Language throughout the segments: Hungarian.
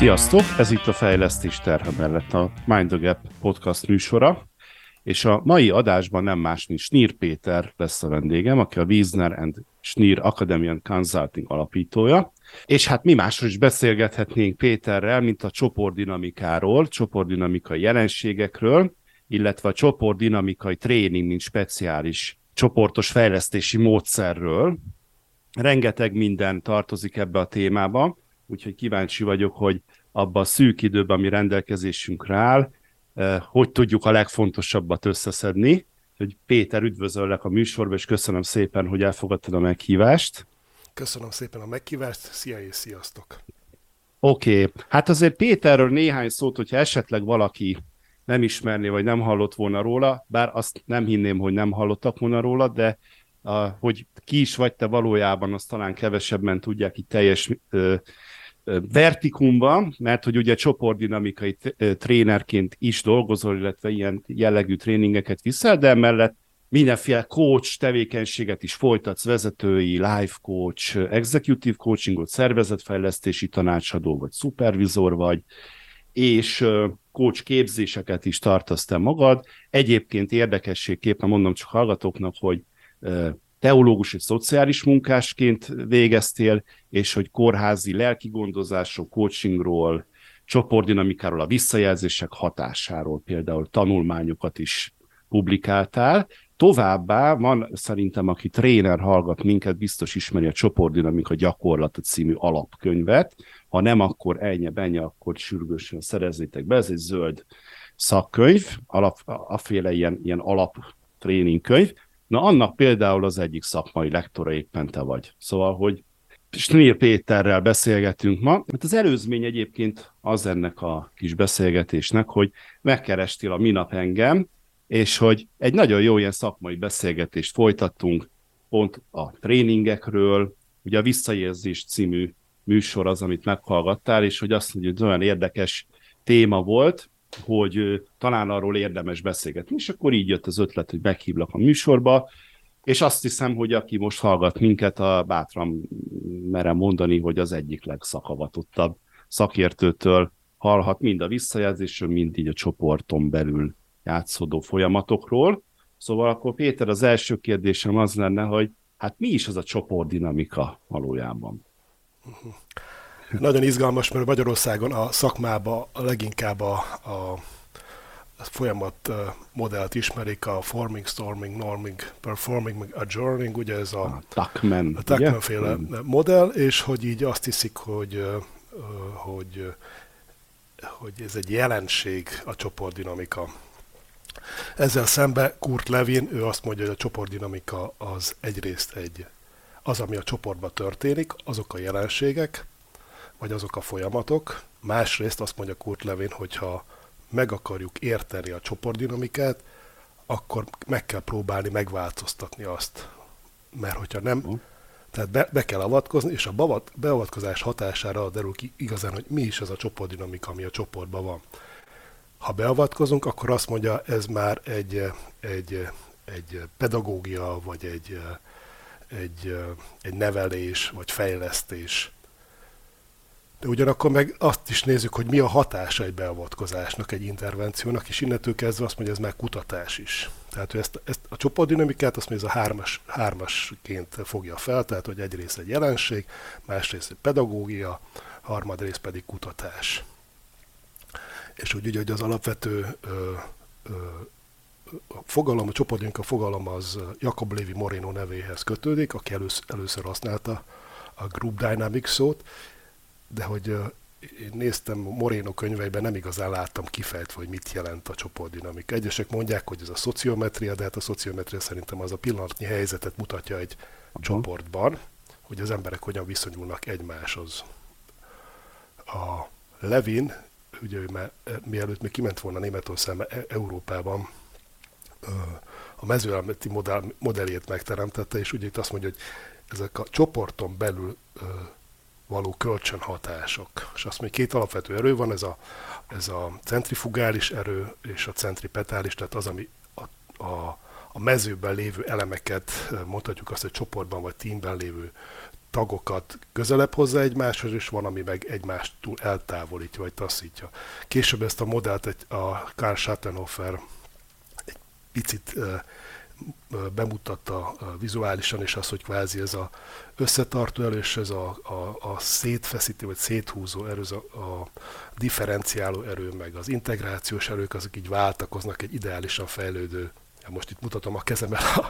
Sziasztok! Ez itt a Fejlesztés terhe mellett a Mind the Gap podcast műsora, és a mai adásban nem más, mint Snir Péter lesz a vendégem, aki a Wiesner and Snir Academy Consulting alapítója, és hát mi másról is beszélgethetnénk Péterrel, mint a csoportdinamikáról, csoportdinamikai jelenségekről, illetve a csoportdinamikai tréning, mint speciális csoportos fejlesztési módszerről. Rengeteg minden tartozik ebbe a témába, úgyhogy kíváncsi vagyok, hogy abban a szűk időben, ami rendelkezésünkre áll, eh, hogy tudjuk a legfontosabbat összeszedni. Hogy Péter, üdvözöllek a műsorba, és köszönöm szépen, hogy elfogadtad a meghívást. Köszönöm szépen a meghívást, szia és sziasztok! Oké, okay. hát azért Péterről néhány szót, hogyha esetleg valaki nem ismerné, vagy nem hallott volna róla, bár azt nem hinném, hogy nem hallottak volna róla, de a, hogy ki is vagy te valójában, azt talán kevesebben tudják így teljes ö, vertikumban, mert hogy ugye csoportdinamikai trénerként is dolgozol, illetve ilyen jellegű tréningeket viszel, de emellett mindenféle coach tevékenységet is folytatsz, vezetői, life coach, executive coachingot, szervezetfejlesztési tanácsadó, vagy szupervizor vagy, és coach képzéseket is tartasz te magad. Egyébként érdekességképpen mondom csak hallgatóknak, hogy teológus és szociális munkásként végeztél, és hogy kórházi lelkigondozásról, coachingról, csoportdinamikáról, a visszajelzések hatásáról például tanulmányokat is publikáltál. Továbbá van szerintem, aki tréner hallgat minket, biztos ismeri a Csoportdinamika gyakorlata című alapkönyvet. Ha nem, akkor ennyi, ennyi, akkor sürgősen szerezzétek be. Ez egy zöld szakkönyv, alap, aféle ilyen, ilyen alap tréningkönyv. Na annak például az egyik szakmai lektora éppen te vagy. Szóval, hogy Snér Péterrel beszélgetünk ma. Hát az előzmény egyébként az ennek a kis beszélgetésnek, hogy megkerestél a minap engem, és hogy egy nagyon jó ilyen szakmai beszélgetést folytattunk pont a tréningekről, ugye a Visszajelzés című műsor az, amit meghallgattál, és hogy azt mondja, hogy olyan érdekes téma volt, hogy talán arról érdemes beszélgetni, és akkor így jött az ötlet, hogy meghívlak a műsorba, és azt hiszem, hogy aki most hallgat minket, a bátran merem mondani, hogy az egyik legszakavatottabb szakértőtől hallhat mind a visszajelzésről, mind így a csoporton belül játszódó folyamatokról. Szóval akkor Péter, az első kérdésem az lenne, hogy hát mi is az a csoportdinamika valójában? Nagyon izgalmas, mert Magyarországon a szakmába a leginkább a, a folyamat modellt ismerik, a forming, storming, norming, performing, meg adjourning, ugye ez a, a Tuckman, a Tuckman féle hmm. modell, és hogy így azt hiszik, hogy, hogy, hogy ez egy jelenség a csoportdinamika. Ezzel szemben Kurt Levin, ő azt mondja, hogy a csoportdinamika az egyrészt egy, az, ami a csoportban történik, azok a jelenségek, vagy azok a folyamatok. Másrészt azt mondja Kurt Levin, hogyha meg akarjuk érteni a csoportdinamikát, akkor meg kell próbálni megváltoztatni azt. Mert hogyha nem, uh. tehát be, be kell avatkozni, és a beavatkozás hatására derül ki igazán, hogy mi is az a csoportdinamika, ami a csoportban van. Ha beavatkozunk, akkor azt mondja, ez már egy, egy, egy pedagógia, vagy egy, egy, egy nevelés, vagy fejlesztés de ugyanakkor meg azt is nézzük, hogy mi a hatása egy beavatkozásnak, egy intervenciónak, és innentől kezdve azt mondja, ez már kutatás is. Tehát ezt, ezt a csoportdinamikát azt mondja, ez a hármas, hármasként fogja fel, tehát hogy egyrészt egy jelenség, másrészt egy pedagógia, harmadrészt pedig kutatás. És úgy hogy az alapvető ö, ö, a fogalom, a csoportdinamika fogalom az Jacob Levi Moreno nevéhez kötődik, aki először, először használta a Group Dynamics szót, de hogy én néztem Moreno könyveiben, nem igazán láttam kifejtve, hogy mit jelent a csoportdinamika. Egyesek mondják, hogy ez a szociometria, de hát a szociometria szerintem az a pillanatnyi helyzetet mutatja egy uh-huh. csoportban, hogy az emberek hogyan viszonyulnak egymáshoz. A Levin, ugye ő már, mielőtt még kiment volna Németországba, e- Európában, a mezőelmeti modell, modelljét megteremtette, és ugye itt azt mondja, hogy ezek a csoporton belül való kölcsönhatások. És azt még két alapvető erő van, ez a, ez a centrifugális erő és a centripetális, tehát az, ami a, a, a mezőben lévő elemeket, mondhatjuk azt, hogy csoportban vagy teamben lévő tagokat közelebb hozza egymáshoz, és van, ami meg egymástól eltávolítja, vagy taszítja. Később ezt a modellt egy, a Karl Schattenhofer egy picit bemutatta vizuálisan, és az, hogy kvázi ez a összetartó erő, és ez a, a, a szétfeszítő, vagy széthúzó erő, a, a differenciáló erő, meg az integrációs erők, azok így váltakoznak egy ideálisan fejlődő most itt mutatom a kezemmel a,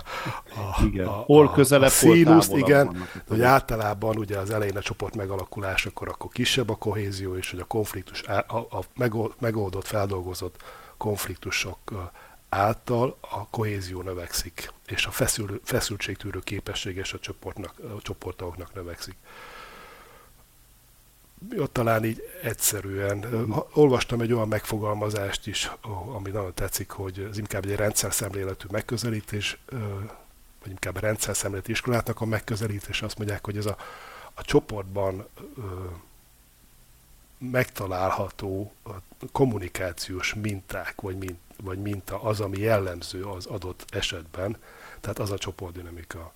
a, igen. a, hol közelebb, a színuszt, igen, vannak, hogy általában ugye az elején a csoport megalakulásakor akkor kisebb a kohézió, és hogy a konfliktus, a, a megoldott, feldolgozott konfliktusok által a kohézió növekszik, és a feszül, feszültségtűrő képességes a, csoportnak, a csoportoknak növekszik. Ott talán így egyszerűen. Olvastam egy olyan megfogalmazást is, ami nagyon tetszik, hogy ez inkább egy rendszer szemléletű megközelítés, vagy inkább a rendszer szemléleti iskolátnak a megközelítés. Azt mondják, hogy ez a, a csoportban megtalálható kommunikációs minták, vagy, mint, vagy minta az, ami jellemző az adott esetben, tehát az a csoportdinamika.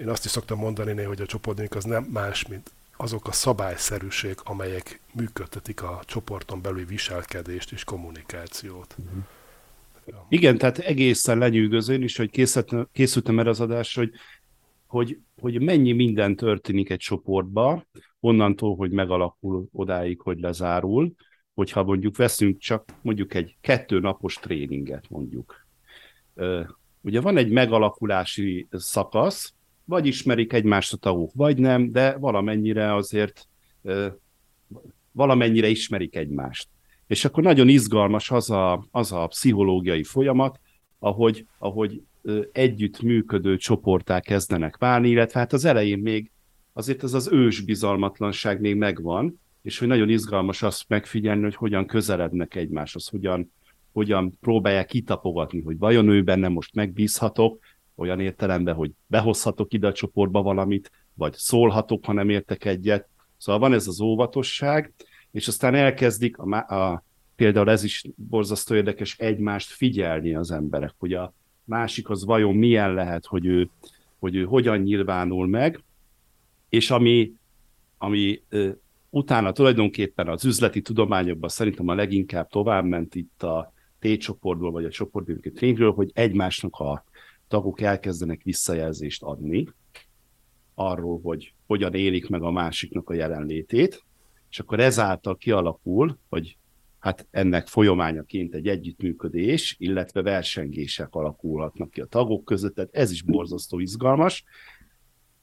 Én azt is szoktam mondani, hogy a csoportdinamika az nem más, mint azok a szabályszerűség, amelyek működtetik a csoporton belüli viselkedést és kommunikációt. Uh-huh. Ja. Igen, tehát egészen lenyűgöző, én is, hogy készültem, készültem erre az adásra, hogy, hogy, hogy mennyi minden történik egy csoportba, onnantól, hogy megalakul odáig, hogy lezárul, hogyha mondjuk veszünk csak mondjuk egy kettő napos tréninget mondjuk. Ugye van egy megalakulási szakasz, vagy ismerik egymást a tagok, vagy nem, de valamennyire azért valamennyire ismerik egymást. És akkor nagyon izgalmas az a, az a pszichológiai folyamat, ahogy, ahogy együtt működő csoportá kezdenek válni, illetve hát az elején még azért ez az ős bizalmatlanság még megvan, és hogy nagyon izgalmas azt megfigyelni, hogy hogyan közelednek egymáshoz, hogyan, hogyan próbálják kitapogatni, hogy vajon ő benne most megbízhatok, olyan értelemben, hogy behozhatok ide a csoportba valamit, vagy szólhatok, ha nem értek egyet. Szóval van ez az óvatosság, és aztán elkezdik, a, a, például ez is borzasztó érdekes, egymást figyelni az emberek, hogy a másik az vajon milyen lehet, hogy ő, hogy ő hogyan nyilvánul meg, és ami, ami utána tulajdonképpen az üzleti tudományokban szerintem a leginkább továbbment itt a T-csoportból, vagy a csoportbűnként tréningről, hogy egymásnak a tagok elkezdenek visszajelzést adni arról, hogy hogyan élik meg a másiknak a jelenlétét, és akkor ezáltal kialakul, hogy hát ennek folyamányaként egy együttműködés, illetve versengések alakulhatnak ki a tagok között, tehát ez is borzasztó izgalmas.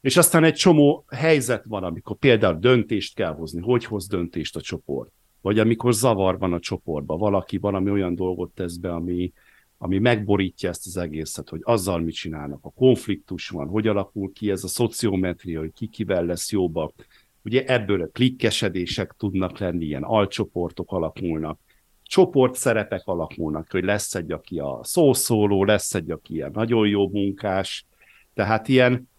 És aztán egy csomó helyzet van, amikor például döntést kell hozni, hogy hoz döntést a csoport, vagy amikor zavar van a csoportban, valaki valami olyan dolgot tesz be, ami, ami megborítja ezt az egészet, hogy azzal mit csinálnak, a konfliktus van, hogy alakul ki ez a szociometria, hogy ki kivel lesz jóba. Ugye ebből a klikkesedések tudnak lenni, ilyen alcsoportok alakulnak, csoportszerepek alakulnak, hogy lesz egy, aki a szószóló, lesz egy, aki ilyen nagyon jó munkás, tehát ilyen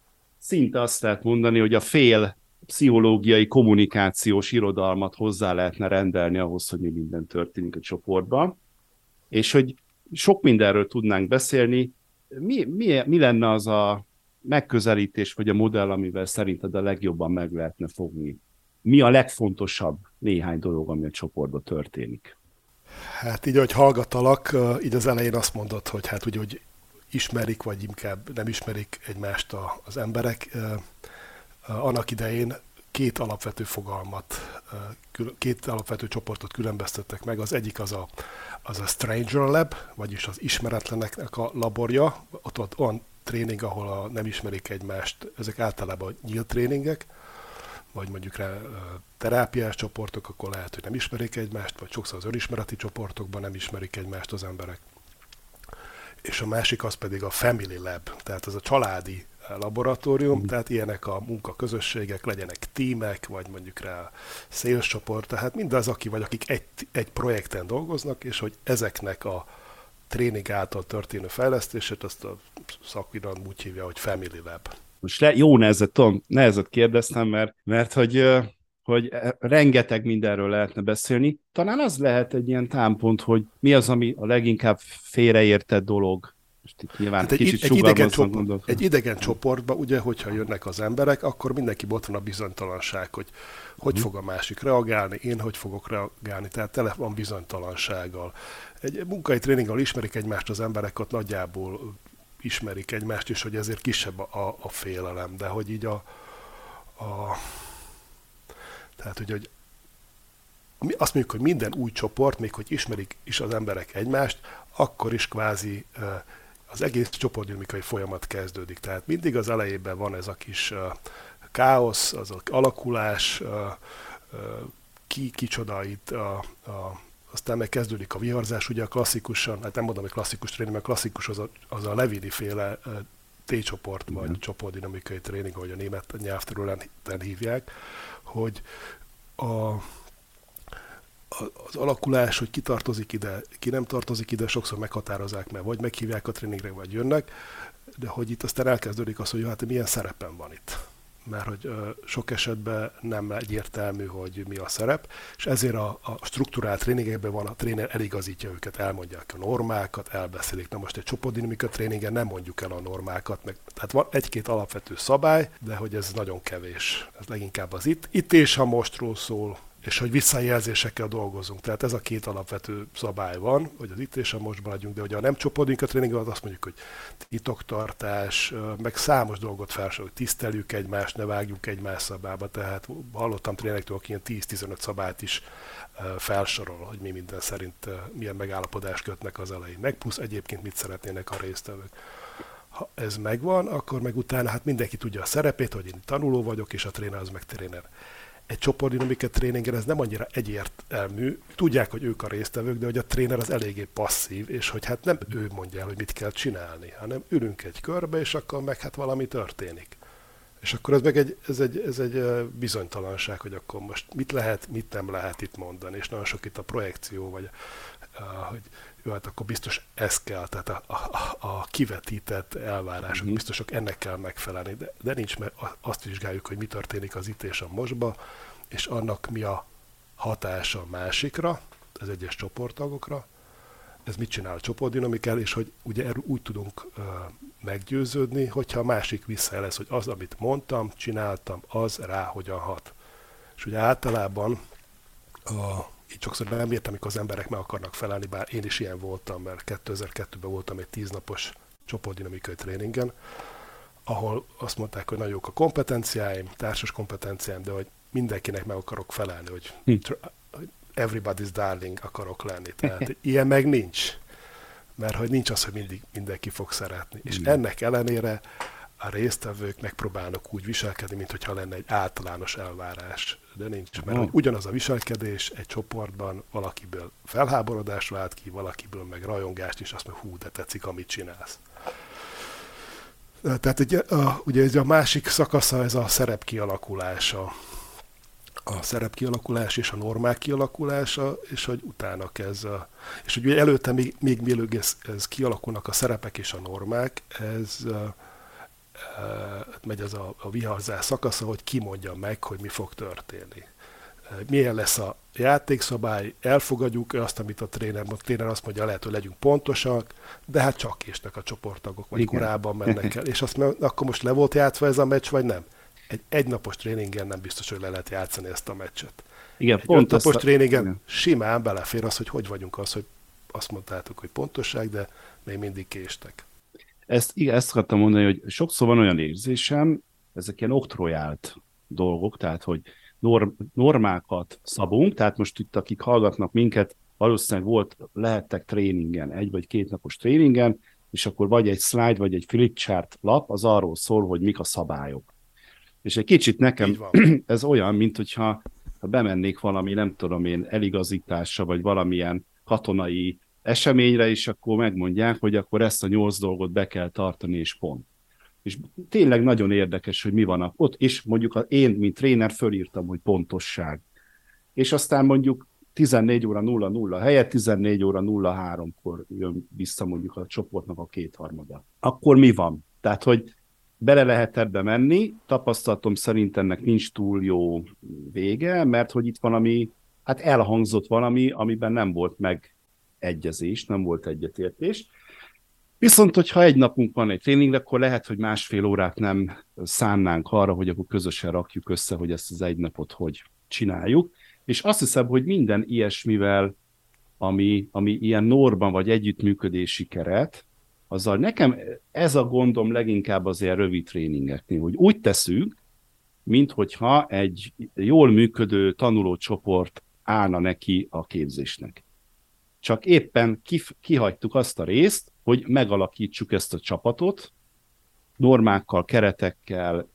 szinte azt lehet mondani, hogy a fél pszichológiai kommunikációs irodalmat hozzá lehetne rendelni ahhoz, hogy mi minden történik a csoportban, és hogy sok mindenről tudnánk beszélni. Mi, mi, mi lenne az a megközelítés, vagy a modell, amivel szerinted a legjobban meg lehetne fogni? Mi a legfontosabb néhány dolog, ami a csoportban történik? Hát így, hogy hallgatalak, így az elején azt mondod, hogy hát úgy, hogy ismerik, vagy inkább nem ismerik egymást a, az emberek. Annak idején két alapvető fogalmat, két alapvető csoportot különböztettek meg. Az egyik az a, az a Stranger Lab, vagyis az ismeretleneknek a laborja. Ott van olyan tréning, ahol a, nem ismerik egymást, ezek általában nyílt tréningek, vagy mondjuk rá terápiás csoportok, akkor lehet, hogy nem ismerik egymást, vagy sokszor az önismereti csoportokban nem ismerik egymást az emberek és a másik az pedig a Family Lab, tehát az a családi laboratórium, mm. tehát ilyenek a munkaközösségek, legyenek tímek, vagy mondjuk rá sales csoport, tehát mindaz, aki vagy akik egy, egy projekten dolgoznak, és hogy ezeknek a tréning által történő fejlesztését, azt a szakiran úgy hívja, hogy Family Lab. Most le, jó nehezet, Tom, nehezet kérdeztem, mert, mert hogy hogy e, rengeteg mindenről lehetne beszélni. Talán az lehet egy ilyen támpont, hogy mi az, ami a leginkább félreértett dolog Most itt nyilván hát egy, kicsit egy, idegen, csoport, egy idegen csoportba, ugye, hogyha jönnek az emberek, akkor mindenki ott van a bizonytalanság, hogy hogy hmm. fog a másik reagálni, én hogy fogok reagálni, tehát tele van bizonytalansággal. Egy munkai tréninggel ismerik egymást az emberek, ott nagyjából ismerik egymást, és hogy ezért kisebb a, a félelem, de hogy így a, a tehát, hogy, hogy azt mondjuk, hogy minden új csoport, még hogy ismerik is az emberek egymást, akkor is kvázi az egész csoportdinamikai folyamat kezdődik. Tehát mindig az elejében van ez a kis káosz, az a alakulás, ki, kicsoda itt, a, a, aztán meg kezdődik a viharzás, ugye a klasszikusan, hát nem mondom, hogy klasszikus tréning, mert klasszikus az a, az a Levidi féle T-csoport, vagy uh-huh. csoportdinamikai tréning, ahogy a német nyelvterületen hívják, hogy a, az alakulás, hogy ki tartozik ide, ki nem tartozik ide, sokszor meghatározzák, mert vagy meghívják a tréningre, vagy jönnek, de hogy itt aztán elkezdődik az, hogy hát milyen szerepem van itt. Mert hogy sok esetben nem egyértelmű, hogy mi a szerep, és ezért a, a struktúrált tréningekben van, a tréner eligazítja őket, elmondják a normákat, elbeszélik. Na most egy csoportdinamika tréningen nem mondjuk el a normákat, meg, tehát van egy-két alapvető szabály, de hogy ez nagyon kevés. Ez leginkább az itt, itt és ha mostról szól, és hogy visszajelzésekkel dolgozunk. Tehát ez a két alapvető szabály van, hogy az itt és a mostban legyünk, de hogyha nem csopódunk a tréning azt mondjuk, hogy titoktartás, meg számos dolgot felsorol, hogy tiszteljük egymást, ne vágjunk egymás szabába, tehát hallottam trénektől, aki ilyen 10-15 szabályt is felsorol, hogy mi minden szerint milyen megállapodást kötnek az elején, meg plusz egyébként mit szeretnének a résztvevők. Ha ez megvan, akkor meg utána hát mindenki tudja a szerepét, hogy én tanuló vagyok, és a tréner az meg tréner egy csoportdinamika tréningen ez nem annyira egyértelmű. Tudják, hogy ők a résztvevők, de hogy a tréner az eléggé passzív, és hogy hát nem ő mondja el, hogy mit kell csinálni, hanem ülünk egy körbe, és akkor meg hát valami történik. És akkor ez meg egy, ez egy, ez egy bizonytalanság, hogy akkor most mit lehet, mit nem lehet itt mondani, és nagyon sok itt a projekció, vagy hogy jó, hát akkor biztos ez kell, tehát a, a, a kivetített elvárások, uh-huh. biztosok ennek kell megfelelni, de, de nincs, mert azt vizsgáljuk, hogy mi történik az itt és a mostba, és annak mi a hatása a másikra, az egyes csoporttagokra, ez mit csinál a csoportdinamikál, és hogy ugye erről úgy tudunk uh, meggyőződni, hogyha a másik visszajelez, hogy az, amit mondtam, csináltam, az rá hogyan hat. És ugye általában a így sokszor nem értem, amikor az emberek meg akarnak felelni, bár én is ilyen voltam, mert 2002-ben voltam egy tíznapos csoportdinamikai tréningen, ahol azt mondták, hogy nagyon jók a kompetenciáim, társas kompetenciáim, de hogy mindenkinek meg akarok felelni, hogy hm. everybody's darling akarok lenni. Tehát ilyen meg nincs. Mert hogy nincs az, hogy mindig mindenki fog szeretni. És ennek ellenére a résztvevők megpróbálnak úgy viselkedni, mintha lenne egy általános elvárás, de nincs. Mert hogy ugyanaz a viselkedés egy csoportban valakiből felháborodás vált ki, valakiből meg rajongást, és azt mondja, hú, de tetszik, amit csinálsz. Tehát ugye, a, ugye ez a másik szakasza, ez a szerep kialakulása. A szerep kialakulás és a normák kialakulása, és hogy utána kezd a, és hogy ugye előtte még, még mielőtt ez, ez kialakulnak a szerepek és a normák, ez megy az a, a viharzás szakasza, hogy kimondja meg, hogy mi fog történni. Milyen lesz a játékszabály, elfogadjuk azt, amit a tréner mond. A tréner azt mondja, lehet, hogy legyünk pontosak, de hát csak késnek a csoporttagok, vagy Igen. korábban mennek el. És azt mondja, akkor most le volt játszva ez a meccs, vagy nem? Egy egynapos tréningen nem biztos, hogy le lehet játszani ezt a meccset. Igen, egy pont napos a... tréningen Igen. simán belefér az, hogy hogy vagyunk az, hogy azt mondtátok, hogy pontosság, de még mindig késtek. Ezt, igen, ezt akartam mondani, hogy sokszor van olyan érzésem, ezek ilyen oktrojált dolgok, tehát hogy norm, normákat szabunk, tehát most itt akik hallgatnak minket, valószínűleg volt, lehettek tréningen, egy vagy két napos tréningen, és akkor vagy egy slide, vagy egy flipchart lap, az arról szól, hogy mik a szabályok. És egy kicsit nekem ez olyan, mint hogyha ha bemennék valami, nem tudom én, eligazításra, vagy valamilyen katonai eseményre, és akkor megmondják, hogy akkor ezt a nyolc dolgot be kell tartani, és pont. És tényleg nagyon érdekes, hogy mi van ott, és mondjuk én, mint tréner, fölírtam, hogy pontosság. És aztán mondjuk 14 óra 00 helyett 14 óra 03-kor jön vissza mondjuk a csoportnak a kétharmada. Akkor mi van? Tehát, hogy bele lehet ebbe menni, tapasztalatom szerint ennek nincs túl jó vége, mert hogy itt valami, hát elhangzott valami, amiben nem volt meg egyezés, nem volt egyetértés. Viszont, hogyha egy napunk van egy tréning, akkor lehet, hogy másfél órát nem szánnánk arra, hogy akkor közösen rakjuk össze, hogy ezt az egy napot hogy csináljuk. És azt hiszem, hogy minden ilyesmivel, ami, ami ilyen norban vagy együttműködési keret, azzal nekem ez a gondom leginkább az ilyen rövid tréningeknél, hogy úgy teszünk, minthogyha egy jól működő tanulócsoport állna neki a képzésnek. Csak éppen kif- kihagytuk azt a részt, hogy megalakítsuk ezt a csapatot, normákkal, keretekkel,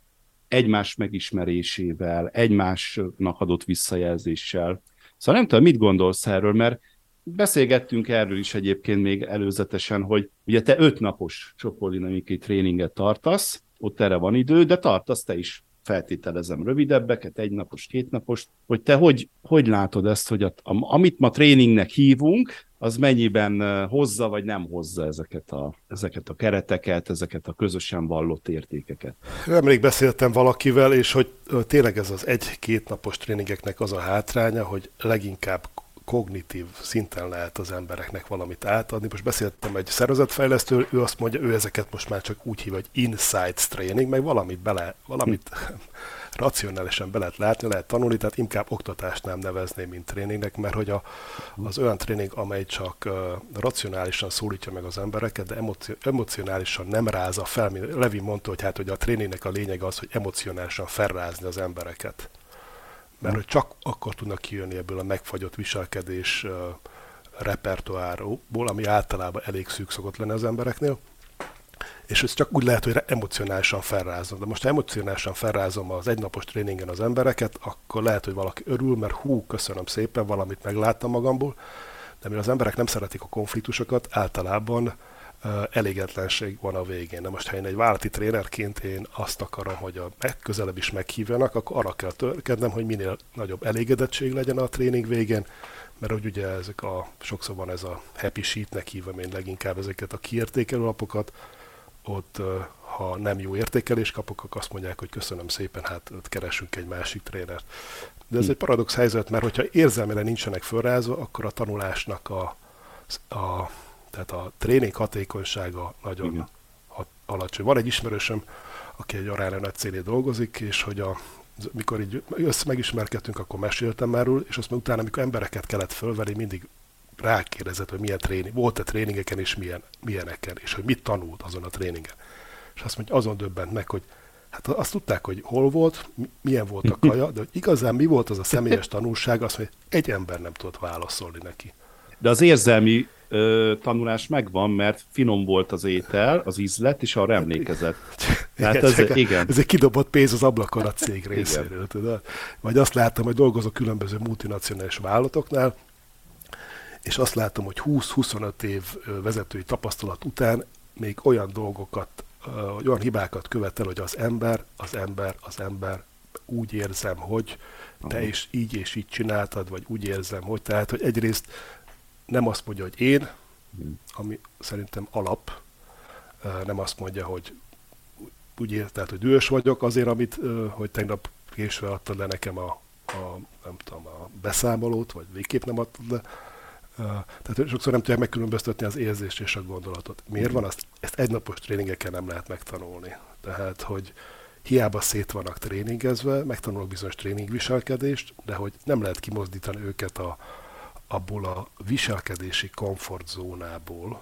egymás megismerésével, egymásnak adott visszajelzéssel. Szóval nem tudom, mit gondolsz erről, mert beszélgettünk erről is egyébként még előzetesen, hogy ugye te öt napos csoportdinamikai tréninget tartasz, ott erre van idő, de tartasz te is feltételezem rövidebbeket, egy napos, két napos, hogy te hogy, hogy látod ezt, hogy a, amit ma tréningnek hívunk, az mennyiben hozza, vagy nem hozza ezeket a, ezeket a kereteket, ezeket a közösen vallott értékeket. Nemrég beszéltem valakivel, és hogy tényleg ez az egy-két napos tréningeknek az a hátránya, hogy leginkább kognitív szinten lehet az embereknek valamit átadni. Most beszéltem egy szervezetfejlesztő, ő azt mondja, ő ezeket most már csak úgy hív, hogy insights training, meg valamit bele, valamit racionálisan be lehet látni, lehet tanulni, tehát inkább oktatást nem nevezném, mint tréningnek, mert hogy a, az olyan tréning, amely csak uh, racionálisan szólítja meg az embereket, de emoci- emocionálisan nem rázza fel, Levi mondta, hogy hát hogy a tréningnek a lényeg az, hogy emocionálisan felrázni az embereket mert hogy csak akkor tudnak kijönni ebből a megfagyott viselkedés repertoárból, ami általában elég szűk szokott lenni az embereknél, és ez csak úgy lehet, hogy emocionálisan felrázom. De most ha emocionálisan felrázom az egynapos tréningen az embereket, akkor lehet, hogy valaki örül, mert hú, köszönöm szépen, valamit megláttam magamból, de mivel az emberek nem szeretik a konfliktusokat, általában elégetlenség van a végén. De most, ha én egy vállalati trénerként én azt akarom, hogy a megközelebb is meghívjanak, akkor arra kell törkednem, hogy minél nagyobb elégedettség legyen a tréning végén, mert hogy ugye ezek a, sokszor van ez a happy sheetnek hívom én leginkább ezeket a kiértékelő lapokat, ott ha nem jó értékelést kapok, akkor azt mondják, hogy köszönöm szépen, hát keresünk egy másik trénert. De ez hm. egy paradox helyzet, mert hogyha érzelmére nincsenek fölrázva, akkor a tanulásnak a, a tehát a tréning hatékonysága nagyon Igen. alacsony. Van egy ismerősöm, aki egy arára nagy célé dolgozik, és hogy a, mikor így össze megismerkedtünk, akkor meséltem már és azt mondta, utána, amikor embereket kellett fölvenni, mindig rákérdezett, hogy milyen tréning, volt-e tréningeken és milyen, milyeneken, és hogy mit tanult azon a tréningen. És azt mondja, azon döbbent meg, hogy hát azt tudták, hogy hol volt, milyen volt a kaja, de hogy igazán mi volt az a személyes tanulság, azt mondja, egy ember nem tudott válaszolni neki. De az érzelmi ö, tanulás megvan, mert finom volt az étel, az ízlet, és arra emlékezett. Tehát igen, ez, igen. ez egy kidobott pénz az ablakon a cég részéről, tudod? Vagy azt láttam, hogy dolgozok különböző multinacionális vállalatoknál, és azt látom, hogy 20-25 év vezetői tapasztalat után még olyan dolgokat, olyan hibákat követel, hogy az ember, az ember, az ember úgy érzem, hogy te is így és így csináltad, vagy úgy érzem, hogy tehát, hogy egyrészt nem azt mondja, hogy én, ami szerintem alap, nem azt mondja, hogy úgy érted, hogy dühös vagyok azért, amit, hogy tegnap késve adtad le nekem a, a, nem tudom, a beszámolót, vagy végképp nem adtad le. Tehát sokszor nem tudják megkülönböztetni az érzést és a gondolatot. Miért van azt? Ezt egynapos tréningeken nem lehet megtanulni. Tehát, hogy hiába szét vannak tréningezve, megtanulok bizonyos tréningviselkedést, de hogy nem lehet kimozdítani őket a, abból a viselkedési komfortzónából,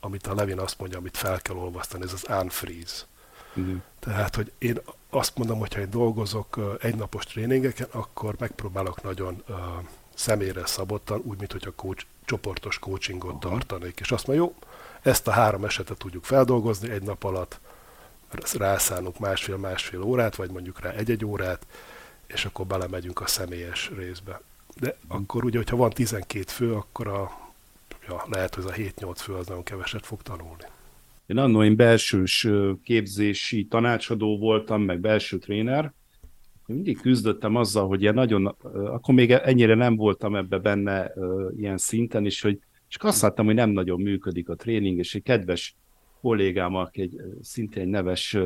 amit a Levin azt mondja, amit fel kell olvasztani, ez az unfreeze. Uh-huh. Tehát, hogy én azt mondom, hogyha én dolgozok egynapos tréningeken, akkor megpróbálok nagyon személyre szabottan, úgy, mint hogy a coach, csoportos coachingot uh-huh. tartanék. És azt mondja, jó, ezt a három esetet tudjuk feldolgozni egy nap alatt, rászánunk másfél-másfél órát, vagy mondjuk rá egy-egy órát, és akkor belemegyünk a személyes részbe de akkor ugye, hogyha van 12 fő, akkor a, ja, lehet, hogy az a 7-8 fő az nagyon keveset fog tanulni. Én annól én belsős képzési tanácsadó voltam, meg belső tréner, mindig küzdöttem azzal, hogy ilyen nagyon, akkor még ennyire nem voltam ebbe benne ilyen szinten, és hogy csak azt láttam, hogy nem nagyon működik a tréning, és egy kedves kollégám, aki egy szintén egy neves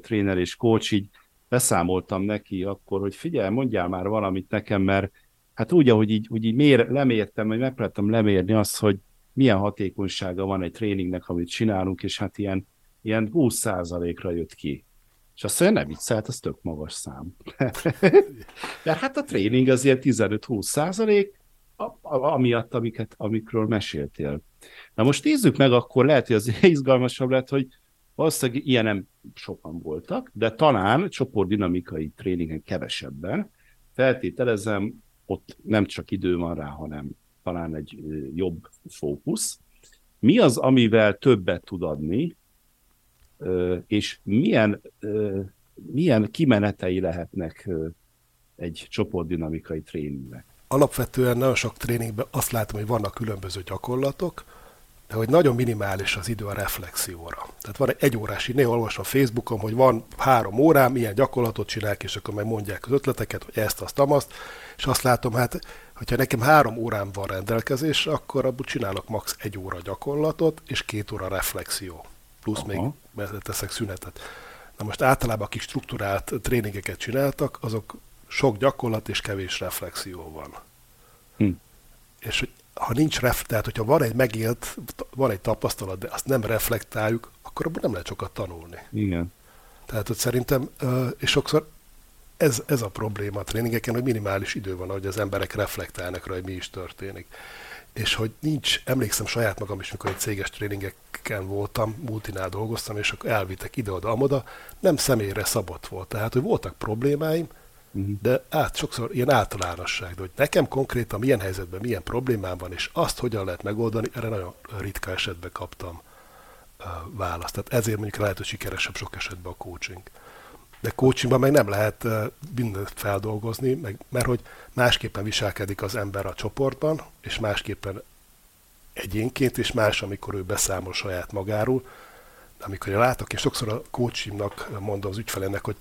tréner és coach, így beszámoltam neki akkor, hogy figyelj, mondjál már valamit nekem, mert hát úgy, ahogy így, úgy így mér, lemértem, vagy megpróbáltam lemérni azt, hogy milyen hatékonysága van egy tréningnek, amit csinálunk, és hát ilyen, ilyen 20%-ra jött ki. És azt mondja, nem viccelt, az tök magas szám. De hát a tréning az ilyen 15-20 százalék, amiatt, amiket, amikről meséltél. Na most nézzük meg, akkor lehet, hogy az izgalmasabb lett, hogy valószínűleg ilyen nem sokan voltak, de talán csoportdinamikai tréningen kevesebben. Feltételezem, ott nem csak idő van rá, hanem talán egy jobb fókusz. Mi az, amivel többet tud adni, és milyen, milyen kimenetei lehetnek egy csoportdinamikai tréningnek? Alapvetően nagyon sok tréningben azt látom, hogy vannak különböző gyakorlatok, de hogy nagyon minimális az idő a reflexióra. Tehát van egy egyórás, néha olvasom Facebookon, hogy van három órám, ilyen gyakorlatot csinálják, és akkor meg mondják az ötleteket, hogy ezt, azt, azt, és azt látom, hát, hogyha nekem három órám van rendelkezés, akkor abból csinálok max. egy óra gyakorlatot, és két óra reflexió. Plusz Aha. még teszek szünetet. Na most általában, akik struktúrált tréningeket csináltak, azok sok gyakorlat és kevés reflexió van. Hm. És hogy ha nincs ref, tehát hogyha van egy megélt, van egy tapasztalat, de azt nem reflektáljuk, akkor abban nem lehet sokat tanulni. Igen. Tehát hogy szerintem, és sokszor ez, ez a probléma a tréningeken, hogy minimális idő van, hogy az emberek reflektálnak rá, hogy mi is történik. És hogy nincs, emlékszem saját magam is, mikor egy céges tréningeken voltam, multinál dolgoztam, és akkor elvittek ide-oda, amoda, nem személyre szabott volt. Tehát, hogy voltak problémáim, Uh-huh. De át, sokszor ilyen általánosság, de hogy nekem konkrétan milyen helyzetben, milyen problémám van, és azt hogyan lehet megoldani, erre nagyon ritka esetben kaptam uh, választ. Tehát ezért mondjuk lehet, hogy sikeresebb sok esetben a coaching. De coachingban meg nem lehet uh, mindent feldolgozni, meg, mert hogy másképpen viselkedik az ember a csoportban, és másképpen egyénként, és más, amikor ő beszámol saját magáról. De amikor látok, és sokszor a coachingnak mondom az ügyfelének, hogy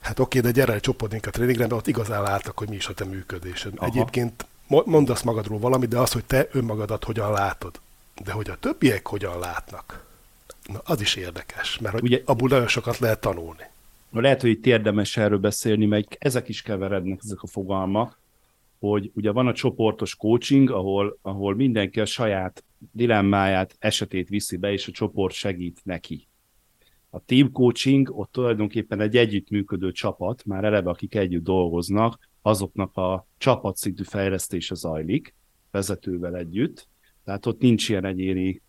hát oké, de gyere egy a tréningre, ott igazán láttak, hogy mi is a te működésed. Aha. Egyébként mondasz magadról valamit, de az, hogy te önmagadat hogyan látod, de hogy a többiek hogyan látnak, na, az is érdekes, mert Ugye, abból nagyon sokat lehet tanulni. Lehet, hogy itt érdemes erről beszélni, mert ezek is keverednek, ezek a fogalmak, hogy ugye van a csoportos coaching, ahol, ahol mindenki a saját dilemmáját, esetét viszi be, és a csoport segít neki. A team coaching ott tulajdonképpen egy együttműködő csapat, már eleve akik együtt dolgoznak, azoknak a csapatszintű fejlesztése zajlik, vezetővel együtt, tehát ott nincs ilyen egyéni,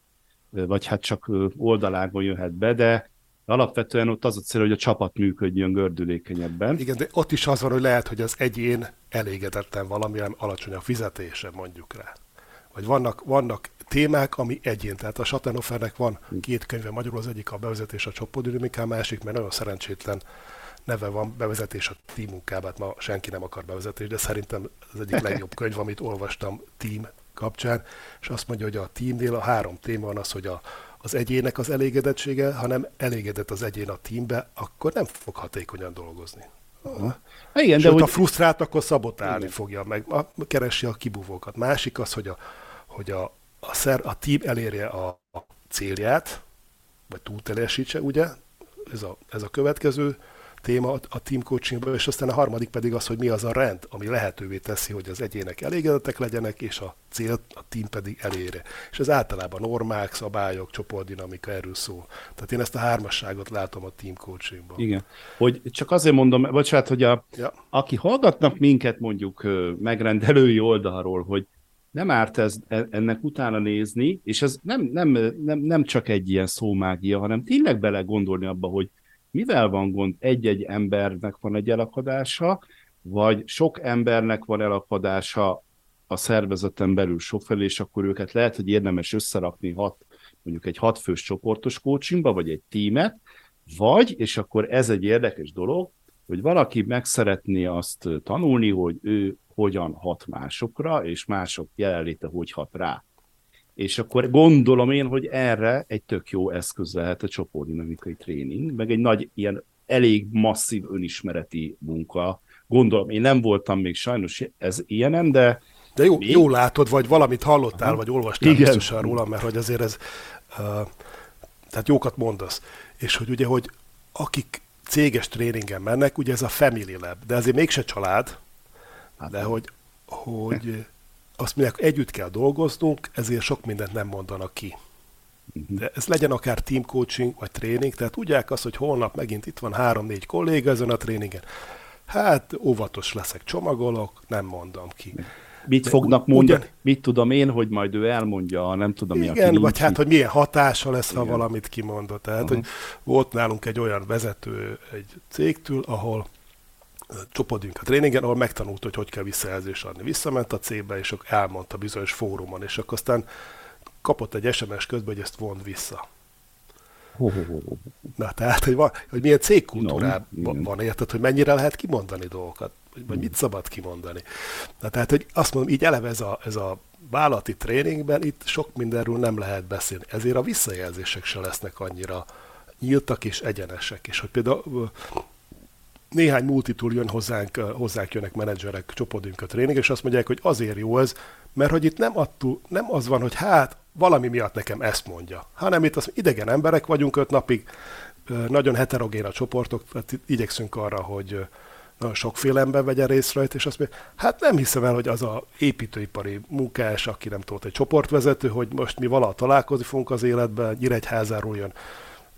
vagy hát csak oldalágon jöhet be, de alapvetően ott az a cél, hogy a csapat működjön gördülékenyebben. Igen, de ott is az van, hogy lehet, hogy az egyén elégedetlen valamilyen alacsony a fizetése, mondjuk rá. Vagy vannak, vannak témák, ami egyén. Tehát a Schattenhofernek van két könyve magyarul, az egyik a bevezetés a csoportdinamikán, másik, mert nagyon szerencsétlen neve van, bevezetés a team munkába, ma senki nem akar bevezetés, de szerintem az egyik legjobb könyv, amit olvastam team kapcsán, és azt mondja, hogy a teamnél a három téma van az, hogy a, az egyének az elégedettsége, ha nem elégedett az egyén a teambe, akkor nem fog hatékonyan dolgozni. Uh-huh. Igen, Sőt, de ha frusztrált, akkor szabotálni igen. fogja meg, keresi a kibúvókat. Másik az, hogy a, hogy a, a, szer, a team elérje a, a célját, vagy túlteljesítse, ugye? Ez a, ez a következő téma a team coachingban, és aztán a harmadik pedig az, hogy mi az a rend, ami lehetővé teszi, hogy az egyének elégedettek legyenek, és a célt a team pedig elére. És ez általában normák, szabályok, csoportdinamika, erről szól. Tehát én ezt a hármasságot látom a team coachingban. Igen. Hogy csak azért mondom, bocsánat, hogy a, ja. aki hallgatnak minket mondjuk megrendelői oldalról, hogy nem árt ez, e, ennek utána nézni, és ez nem, nem, nem, nem csak egy ilyen szómágia, hanem tényleg bele gondolni abba, hogy mivel van gond, egy-egy embernek van egy elakadása, vagy sok embernek van elakadása a szervezeten belül sokfelé, és akkor őket lehet, hogy érdemes összerakni hat, mondjuk egy hatfős csoportos coachingba, vagy egy tímet, vagy, és akkor ez egy érdekes dolog, hogy valaki meg szeretné azt tanulni, hogy ő hogyan hat másokra, és mások jelenléte hogy hat rá. És akkor gondolom én, hogy erre egy tök jó eszköz lehet a csoportdinamikai tréning, meg egy nagy ilyen elég masszív önismereti munka. Gondolom, én nem voltam még sajnos ez ilyenem, de de jó, még... jó látod, vagy valamit hallottál, Aha. vagy olvastál Igen. biztosan róla, mert hogy azért ez, uh, tehát jókat mondasz. És hogy ugye, hogy akik céges tréningen mennek, ugye ez a family lab, de azért mégse család, Hát de hogy, hogy azt mondják, együtt kell dolgoznunk, ezért sok mindent nem mondanak ki. De ez legyen akár team coaching vagy tréning, tehát tudják azt, hogy holnap megint itt van három-négy kolléga ezen a tréningen. Hát óvatos leszek, csomagolok, nem mondom ki. Mit De fognak mondani? Ugyan... Mit tudom én, hogy majd ő elmondja, nem tudom Igen, mi a vagy hát, hogy milyen hatása lesz, Igen. ha valamit kimondott. Tehát, uh-huh. hogy volt nálunk egy olyan vezető egy cégtől, ahol csoportunk a tréningen, ahol megtanult, hogy hogy kell visszajelzést adni. Visszament a cégbe, és akkor elmondta bizonyos fórumon, és akkor aztán kapott egy SMS közben, hogy ezt vond vissza. Na, tehát, hogy, van, hogy milyen cégkultúrában no, van, érted, hogy mennyire lehet kimondani dolgokat, vagy mit szabad kimondani. Na, tehát, hogy azt mondom, így eleve ez a, ez a vállalati tréningben itt sok mindenről nem lehet beszélni. Ezért a visszajelzések se lesznek annyira nyíltak és egyenesek. És hogy például néhány multitúr jön hozzánk, hozzánk jönnek menedzserek csoportunk a tréning, és azt mondják, hogy azért jó ez, mert hogy itt nem, attól, nem az van, hogy hát valami miatt nekem ezt mondja, hanem itt az idegen emberek vagyunk öt napig, nagyon heterogén a csoportok, tehát igyekszünk arra, hogy nagyon sokféle ember vegyen részt rajta, és azt mondja, hát nem hiszem el, hogy az a építőipari munkás, aki nem tudott egy csoportvezető, hogy most mi valaha találkozni fogunk az életben, Nyíregyházáról jön,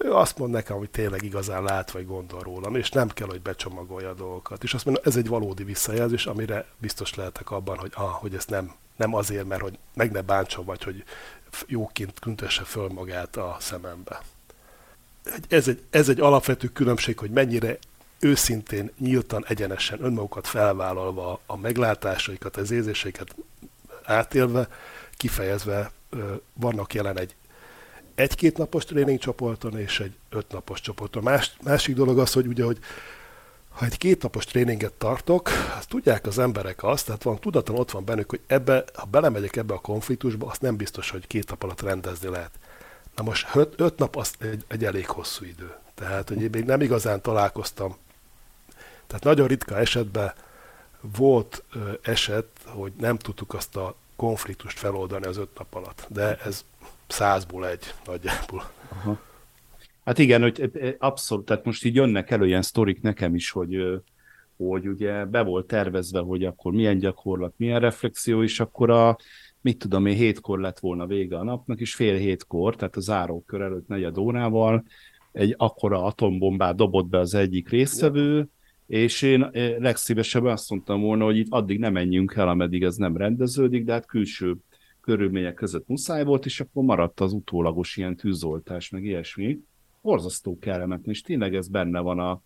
ő azt mond nekem, hogy tényleg igazán lát vagy gondol rólam, és nem kell, hogy becsomagolja a dolgokat. És azt mondja, ez egy valódi visszajelzés, amire biztos lehetek abban, hogy, ah, hogy ez nem, nem azért, mert hogy meg ne bántson, vagy hogy jóként küntesse föl magát a szemembe. Ez egy, ez egy alapvető különbség, hogy mennyire őszintén, nyíltan, egyenesen, önmagukat felvállalva a meglátásaikat, az érzéseiket átélve, kifejezve vannak jelen egy egy-két napos tréningcsoporton és egy öt napos csoporton. Más, másik dolog az, hogy ugye, hogy ha egy két napos tréninget tartok, azt tudják az emberek azt, tehát van tudaton ott van bennük, hogy ebbe, ha belemegyek ebbe a konfliktusba, azt nem biztos, hogy két nap alatt rendezni lehet. Na most öt, öt nap az egy, egy elég hosszú idő. Tehát, hogy én még nem igazán találkoztam. Tehát nagyon ritka esetben volt ö, eset, hogy nem tudtuk azt a konfliktust feloldani az öt nap alatt. De ez százból egy nagyjából. Aha. Hát igen, hogy abszolút, tehát most így jönnek elő ilyen sztorik nekem is, hogy, hogy ugye be volt tervezve, hogy akkor milyen gyakorlat, milyen reflexió, és akkor a, mit tudom én, hétkor lett volna vége a napnak, és fél hétkor, tehát a zárókör előtt negyed órával egy akkora atombombát dobott be az egyik résztvevő, és én legszívesebben azt mondtam volna, hogy itt addig nem menjünk el, ameddig ez nem rendeződik, de hát külső körülmények között muszáj volt, és akkor maradt az utólagos ilyen tűzoltás, meg ilyesmi. Borzasztó kellemetlen, és tényleg ez benne van a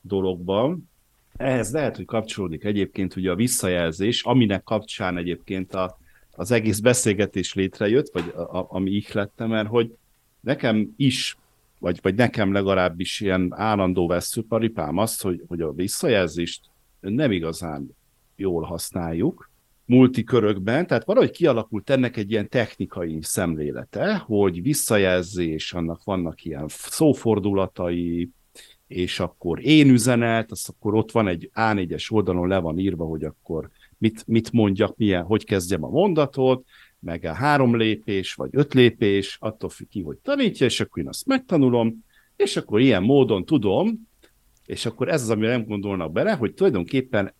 dologban. Ehhez lehet, hogy kapcsolódik egyébként ugye a visszajelzés, aminek kapcsán egyébként a, az egész beszélgetés létrejött, vagy a, a, ami ihlettem, mert hogy nekem is, vagy, vagy nekem legalábbis ilyen állandó veszőparipám azt, hogy, hogy a visszajelzést nem igazán jól használjuk, multikörökben, tehát valahogy kialakult ennek egy ilyen technikai szemlélete, hogy visszajelzés, annak vannak ilyen szófordulatai, és akkor én üzenet, az akkor ott van egy A4-es oldalon le van írva, hogy akkor mit, mit mondjak, milyen, hogy kezdjem a mondatot, meg a három lépés, vagy öt lépés, attól függ ki, hogy tanítja, és akkor én azt megtanulom, és akkor ilyen módon tudom, és akkor ez az, amire nem gondolnak bele, hogy tulajdonképpen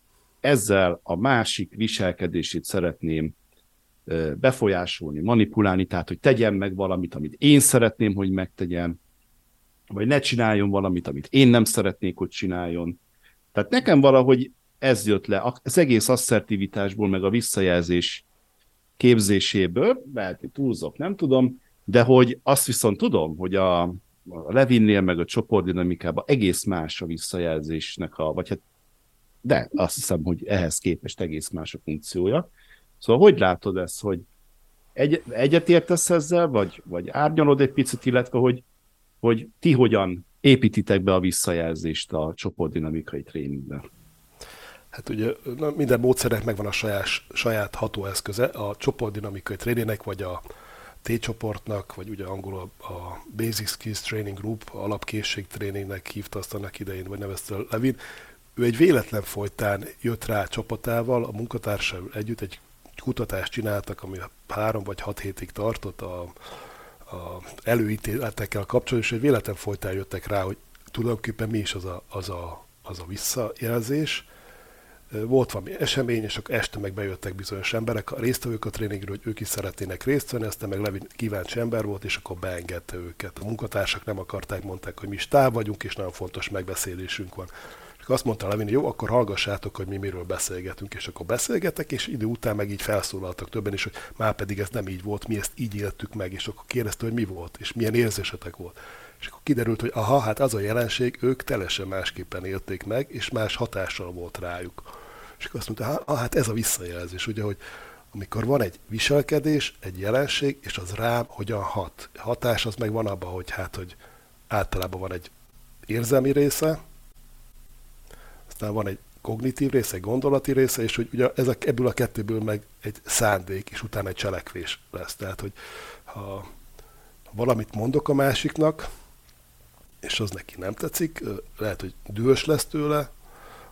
ezzel a másik viselkedését szeretném befolyásolni, manipulálni, tehát hogy tegyen meg valamit, amit én szeretném, hogy megtegyen, vagy ne csináljon valamit, amit én nem szeretnék, hogy csináljon. Tehát nekem valahogy ez jött le, az egész asszertivitásból, meg a visszajelzés képzéséből, mert túlzok, nem tudom, de hogy azt viszont tudom, hogy a, a Levinnél, meg a csoportdinamikában egész más a visszajelzésnek, a, vagy hát de azt hiszem, hogy ehhez képest egész más a funkciója. Szóval hogy látod ezt, hogy egy, egyetértesz ezzel, vagy, vagy árnyalod egy picit, illetve hogy, hogy ti hogyan építitek be a visszajelzést a csoportdinamikai tréningben? Hát ugye minden módszernek megvan a saját, saját hatóeszköze, a csoportdinamikai tréningnek, vagy a T-csoportnak, vagy ugye angolul a Basic Skills Training Group, alapkészség tréningnek hívta azt annak idején, vagy nevezte Levin ő egy véletlen folytán jött rá a csapatával, a munkatársával együtt egy kutatást csináltak, ami három vagy hat hétig tartott a, a előítéletekkel kapcsolatban, és egy véletlen folytán jöttek rá, hogy tulajdonképpen mi is az a, az a, az a visszajelzés, volt valami esemény, és akkor este meg bejöttek bizonyos emberek, a résztvevők a tréningről, hogy ők is szeretnének részt venni, aztán meg Levin kíváncsi ember volt, és akkor beengedte őket. A munkatársak nem akarták, mondták, hogy mi is táv vagyunk, és nagyon fontos megbeszélésünk van. És azt mondta Levin, jó, akkor hallgassátok, hogy mi miről beszélgetünk, és akkor beszélgetek, és idő után meg így felszólaltak többen is, hogy már pedig ez nem így volt, mi ezt így éltük meg, és akkor kérdezte, hogy mi volt, és milyen érzésetek volt. És akkor kiderült, hogy aha, hát az a jelenség, ők telesen másképpen élték meg, és más hatással volt rájuk. És akkor azt mondta, ah, hát ez a visszajelzés, ugye, hogy amikor van egy viselkedés, egy jelenség, és az rám hogyan hat. Hatás az meg van abban, hogy hát, hogy általában van egy érzelmi része, aztán van egy kognitív része, egy gondolati része, és hogy ugye ezek, ebből a kettőből meg egy szándék, és utána egy cselekvés lesz. Tehát, hogy ha valamit mondok a másiknak, és az neki nem tetszik, lehet, hogy dühös lesz tőle,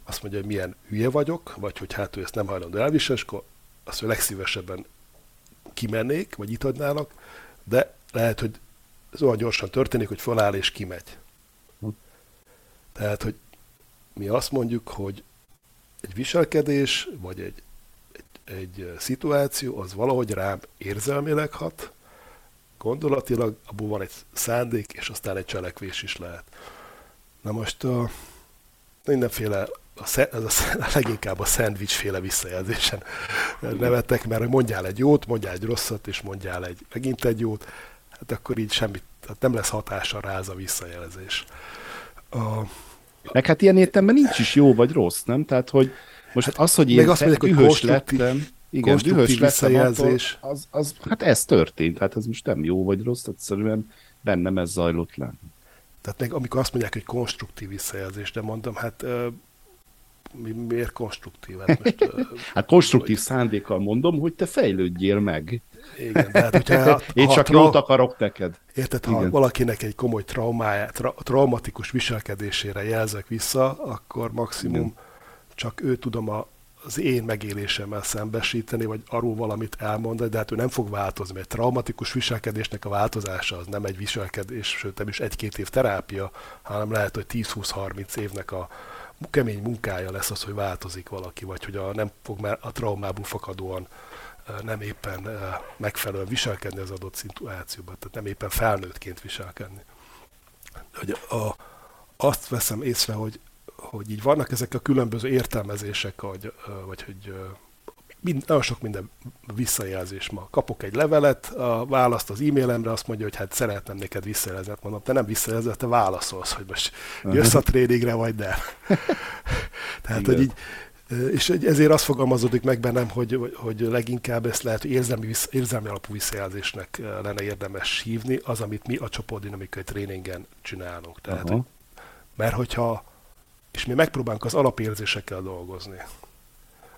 azt mondja, hogy milyen hülye vagyok, vagy hogy hát ő ezt nem hajlandó elviselni, és akkor azt, hogy legszívesebben kimennék, vagy itt adnának, de lehet, hogy ez olyan gyorsan történik, hogy feláll és kimegy. Hm. Tehát, hogy mi azt mondjuk, hogy egy viselkedés, vagy egy, egy, egy szituáció, az valahogy rám érzelmileg hat, gondolatilag, abból van egy szándék, és aztán egy cselekvés is lehet. Na most a, mindenféle a, ez a, a leginkább a szendvicsféle visszajelzésen nevettek, mert mondjál egy jót, mondjál egy rosszat, és mondjál egy, megint egy jót, hát akkor így semmit, tehát nem lesz hatása rá az a visszajelzés. A, meg hát ilyen értelemben nincs is jó vagy rossz, nem? Tehát, hogy most hát az, hogy én azt mondják, hogy lettem, igen, dühös visszajelzés. Az, az, hát ez történt, hát ez most nem jó vagy rossz, egyszerűen bennem ez zajlott le. Tehát meg amikor azt mondják, hogy konstruktív visszajelzés, de mondom, hát mi, miért konstruktív? Hát, most, hát konstruktív hogy... szándékkal mondom, hogy te fejlődjél meg. Igen, de hát, hogyha, ha, Én csak tra... jót akarok neked. Érted, ha Igen. valakinek egy komoly traumája, tra, traumatikus viselkedésére jelzek vissza, akkor maximum Igen. csak ő tudom a, az én megélésemmel szembesíteni, vagy arról valamit elmondani, de hát ő nem fog változni, mert egy traumatikus viselkedésnek a változása az nem egy viselkedés, sőt nem is egy-két év terápia, hanem lehet, hogy 10-20-30 évnek a, kemény munkája lesz az, hogy változik valaki, vagy hogy a, nem fog már a traumából fakadóan nem éppen megfelelően viselkedni az adott szituációban, tehát nem éppen felnőttként viselkedni. Hogy a, azt veszem észre, hogy, hogy így vannak ezek a különböző értelmezések, vagy, vagy hogy mind, nagyon sok minden visszajelzés ma. Kapok egy levelet, a választ az e-mailemre, azt mondja, hogy hát szeretném neked visszajelzni. Mondom, te nem visszajelzel, te válaszolsz, hogy most jössz a tréningre, vagy nem. Tehát, hogy így, és ezért azt fogalmazódik meg bennem, hogy, hogy leginkább ezt lehet, hogy érzelmi, érzelmi alapú visszajelzésnek lenne érdemes hívni, az, amit mi a csoportdinamikai tréningen csinálunk. Tehát, hogy, mert hogyha, és mi megpróbálunk az alapérzésekkel dolgozni,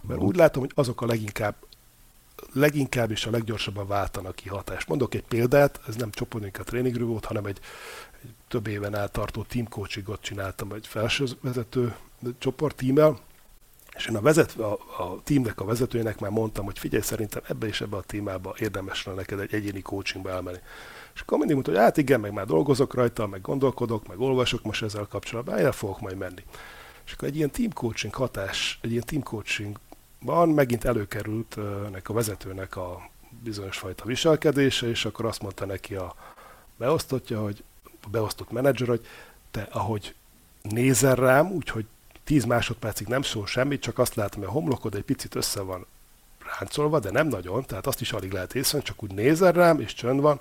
mert úgy látom, hogy azok a leginkább leginkább és a leggyorsabban váltanak ki hatást. Mondok egy példát, ez nem csoportnika tréningről volt, hanem egy, egy több éven át tartó team coachingot csináltam egy felsővezető csoport tímmel, és én a, vezet, a, a teamnek a vezetőjének már mondtam, hogy figyelj, szerintem ebbe és ebbe a témába érdemes lenne neked egy egyéni coachingba elmenni. És akkor mindig mondta, hogy hát igen, meg már dolgozok rajta, meg gondolkodok, meg olvasok most ezzel kapcsolatban, el fogok majd menni. És akkor egy ilyen team coaching hatás, egy ilyen team coaching van, megint előkerült nek a vezetőnek a bizonyos fajta viselkedése, és akkor azt mondta neki a beosztottja, hogy a beosztott menedzser, hogy te ahogy nézel rám, úgyhogy 10 másodpercig nem szól semmit, csak azt látom, hogy a homlokod egy picit össze van ráncolva, de nem nagyon, tehát azt is alig lehet észre, csak úgy nézel rám, és csönd van.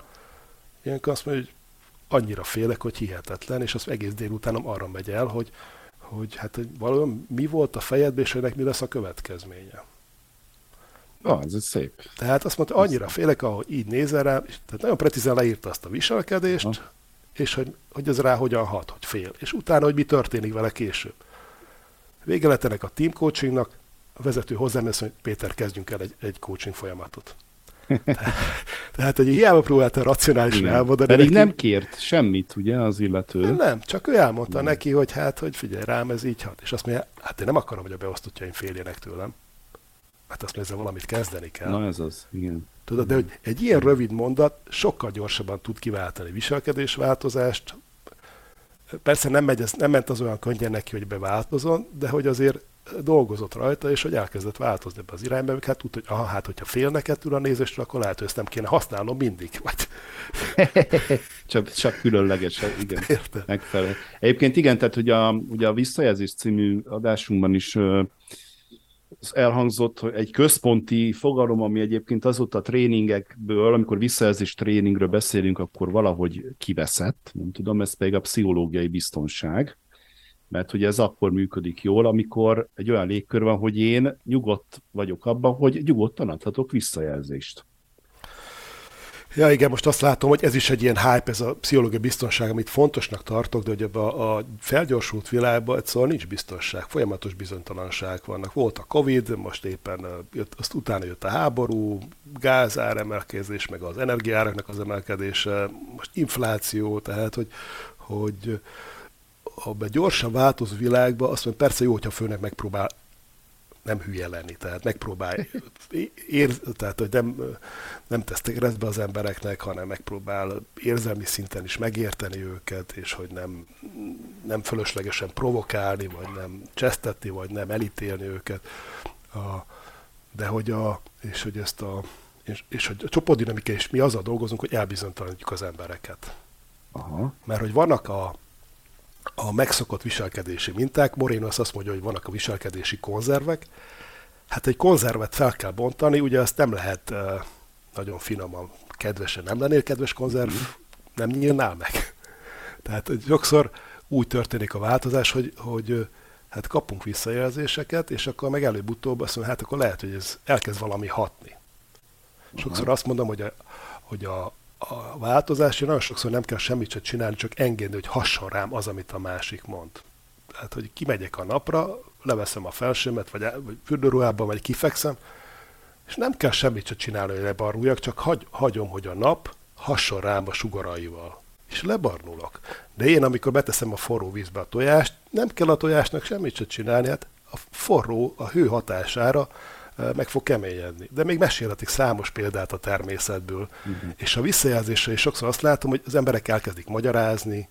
Ilyenkor azt mondja, hogy annyira félek, hogy hihetetlen, és az egész délutánom arra megy el, hogy hogy hát hogy valójában mi volt a fejedben, és ennek mi lesz a következménye. Ah, ez szép. Tehát azt mondta, annyira félek, ahogy így nézel rá, és tehát nagyon precízen leírta azt a viselkedést, ha. és hogy, hogy ez rá hogyan hat, hogy fél. És utána, hogy mi történik vele később. Vége lett ennek a team coachingnak, a vezető hozzám hogy Péter, kezdjünk el egy, egy coaching folyamatot. Tehát, hogy hiába próbálta racionálisan elmondani. Pedig neki, nem kért semmit, ugye, az illető. Nem, nem csak ő elmondta nem. neki, hogy hát, hogy figyelj rám, ez így hat. És azt mondja, hát én nem akarom, hogy a beosztottjaim féljenek tőlem. Hát azt mondja, valamit kezdeni kell. Na ez az, igen. Tudod, de hogy egy ilyen rövid mondat sokkal gyorsabban tud kiváltani viselkedésváltozást. Persze nem, megy, nem ment az olyan könnyen neki, hogy beváltozon, de hogy azért dolgozott rajta, és hogy elkezdett változni ebbe az irányba, hogy hát tudta, hogy aha, hát hogyha félnek ettől a nézésről, akkor lehet, hogy ezt nem kéne használnom mindig. Vagy... csak, csak különlegesen, igen. Érte. Megfelelő. Egyébként igen, tehát hogy a, ugye a Visszajelzés című adásunkban is elhangzott, hogy egy központi fogalom, ami egyébként azóta a tréningekből, amikor visszajelzés tréningről beszélünk, akkor valahogy kiveszett, nem tudom, ez pedig a pszichológiai biztonság, mert hogy ez akkor működik jól, amikor egy olyan légkör van, hogy én nyugodt vagyok abban, hogy nyugodtan adhatok visszajelzést. Ja igen, most azt látom, hogy ez is egy ilyen hype, ez a pszichológiai biztonság, amit fontosnak tartok, de hogy ebben a, a felgyorsult világban egyszerűen nincs biztonság, folyamatos bizonytalanság vannak. Volt a Covid, most éppen jött, azt utána jött a háború, gázár emelkedés, meg az energiáraknak az emelkedése, most infláció, tehát hogy, hogy abban gyorsan változó világban azt mondja, persze jó, hogyha főnek megpróbál nem hülye lenni, tehát megpróbál, ér, tehát hogy nem, nem tesz keresztbe az embereknek, hanem megpróbál érzelmi szinten is megérteni őket, és hogy nem, nem fölöslegesen provokálni, vagy nem csesztetni, vagy nem elítélni őket. A, de hogy a, és hogy ezt a, és, és hogy a csoportdinamika és mi azzal dolgozunk, hogy elbizonytalanítjuk az embereket. Aha. Mert hogy vannak a, a megszokott viselkedési minták. Moreno azt mondja, hogy vannak a viselkedési konzervek. Hát egy konzervet fel kell bontani, ugye azt nem lehet uh, nagyon finoman, kedvesen nem lennél kedves konzerv, nem nyílnál meg. Tehát sokszor úgy történik a változás, hogy, hogy hát kapunk visszajelzéseket, és akkor meg előbb-utóbb azt mondja, hát akkor lehet, hogy ez elkezd valami hatni. Sokszor azt mondom, hogy a, hogy a, a változás, nagyon sokszor nem kell semmit sem csinálni, csak engedni, hogy hasson rám az, amit a másik mond. Tehát, hogy kimegyek a napra, leveszem a felsőmet, vagy, vagy fürdőruhában, vagy kifekszem, és nem kell semmit sem csinálni, hogy lebarnuljak, csak hagy, hagyom, hogy a nap hasson rám a sugaraival. És lebarnulok. De én, amikor beteszem a forró vízbe a tojást, nem kell a tojásnak semmit sem csinálni, hát a forró a hő hatására meg fog keményedni. De még mesélhetik számos példát a természetből. Uh-huh. És a visszajelzésre is sokszor azt látom, hogy az emberek elkezdik magyarázni,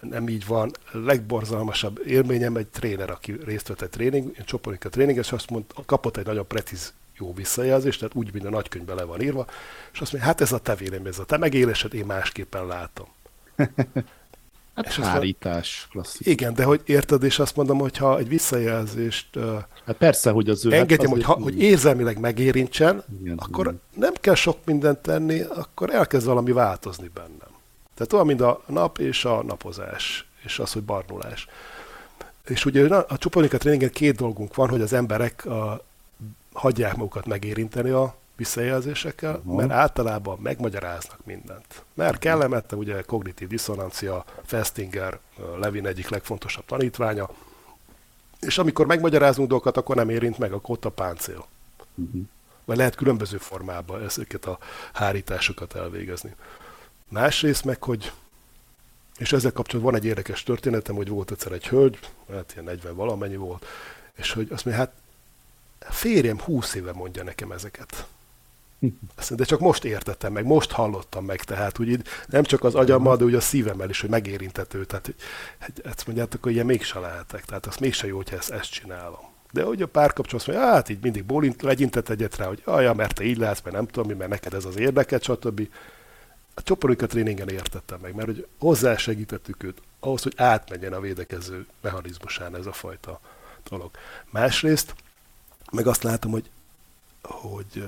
nem így van. Legborzalmasabb élményem egy tréner, aki részt vett egy tréning, egy csoportika tréning, és azt mondta, kapott egy nagyon precíz jó visszajelzést, tehát úgy, mint a nagykönyvben le van írva, és azt mondja, hát ez a te vélemény, ez a te megélésed, én másképpen látom. Hát és hárítás, klasszikus. Igen, de hogy érted, és azt mondom, hogy ha egy visszajelzést hát persze, hogy az ő engedjem, hát hogy, ha, hogy érzelmileg megérintsen, igen, akkor igen. nem kell sok mindent tenni, akkor elkezd valami változni bennem. Tehát olyan, mint a nap és a napozás, és az, hogy barnulás. És ugye a csuponika tréningen két dolgunk van, hogy az emberek a, hagyják magukat megérinteni a visszajelzésekkel, uh-huh. mert általában megmagyaráznak mindent. Mert kellemetlen, ugye kognitív diszonancia, Festinger, Levin egyik legfontosabb tanítványa, és amikor megmagyarázunk dolgokat, akkor nem érint meg, akkor ott a páncél. Uh-huh. Vagy lehet különböző formában ezeket a hárításokat elvégezni. Másrészt meg, hogy és ezzel kapcsolatban van egy érdekes történetem, hogy volt egyszer egy hölgy, hát ilyen 40 valamennyi volt, és hogy azt mondja, hát férjem 20 éve mondja nekem ezeket. Azt de csak most értettem meg, most hallottam meg, tehát úgy nem csak az agyammal, de úgy a szívemmel is, hogy megérintető. Tehát hogy, ezt mondjátok, hogy ilyen mégse lehetek. Tehát azt mégse jó, hogyha ezt, ezt csinálom. De hogy a párkapcsolat mondja, hát így mindig bólint, legyintett egyet rá, hogy aja, mert te így látsz, mert nem tudom mi, mert neked ez az érdeket, stb. A csoportika tréningen értettem meg, mert hogy hozzásegítettük őt ahhoz, hogy átmenjen a védekező mechanizmusán ez a fajta dolog. Másrészt, meg azt látom, hogy, hogy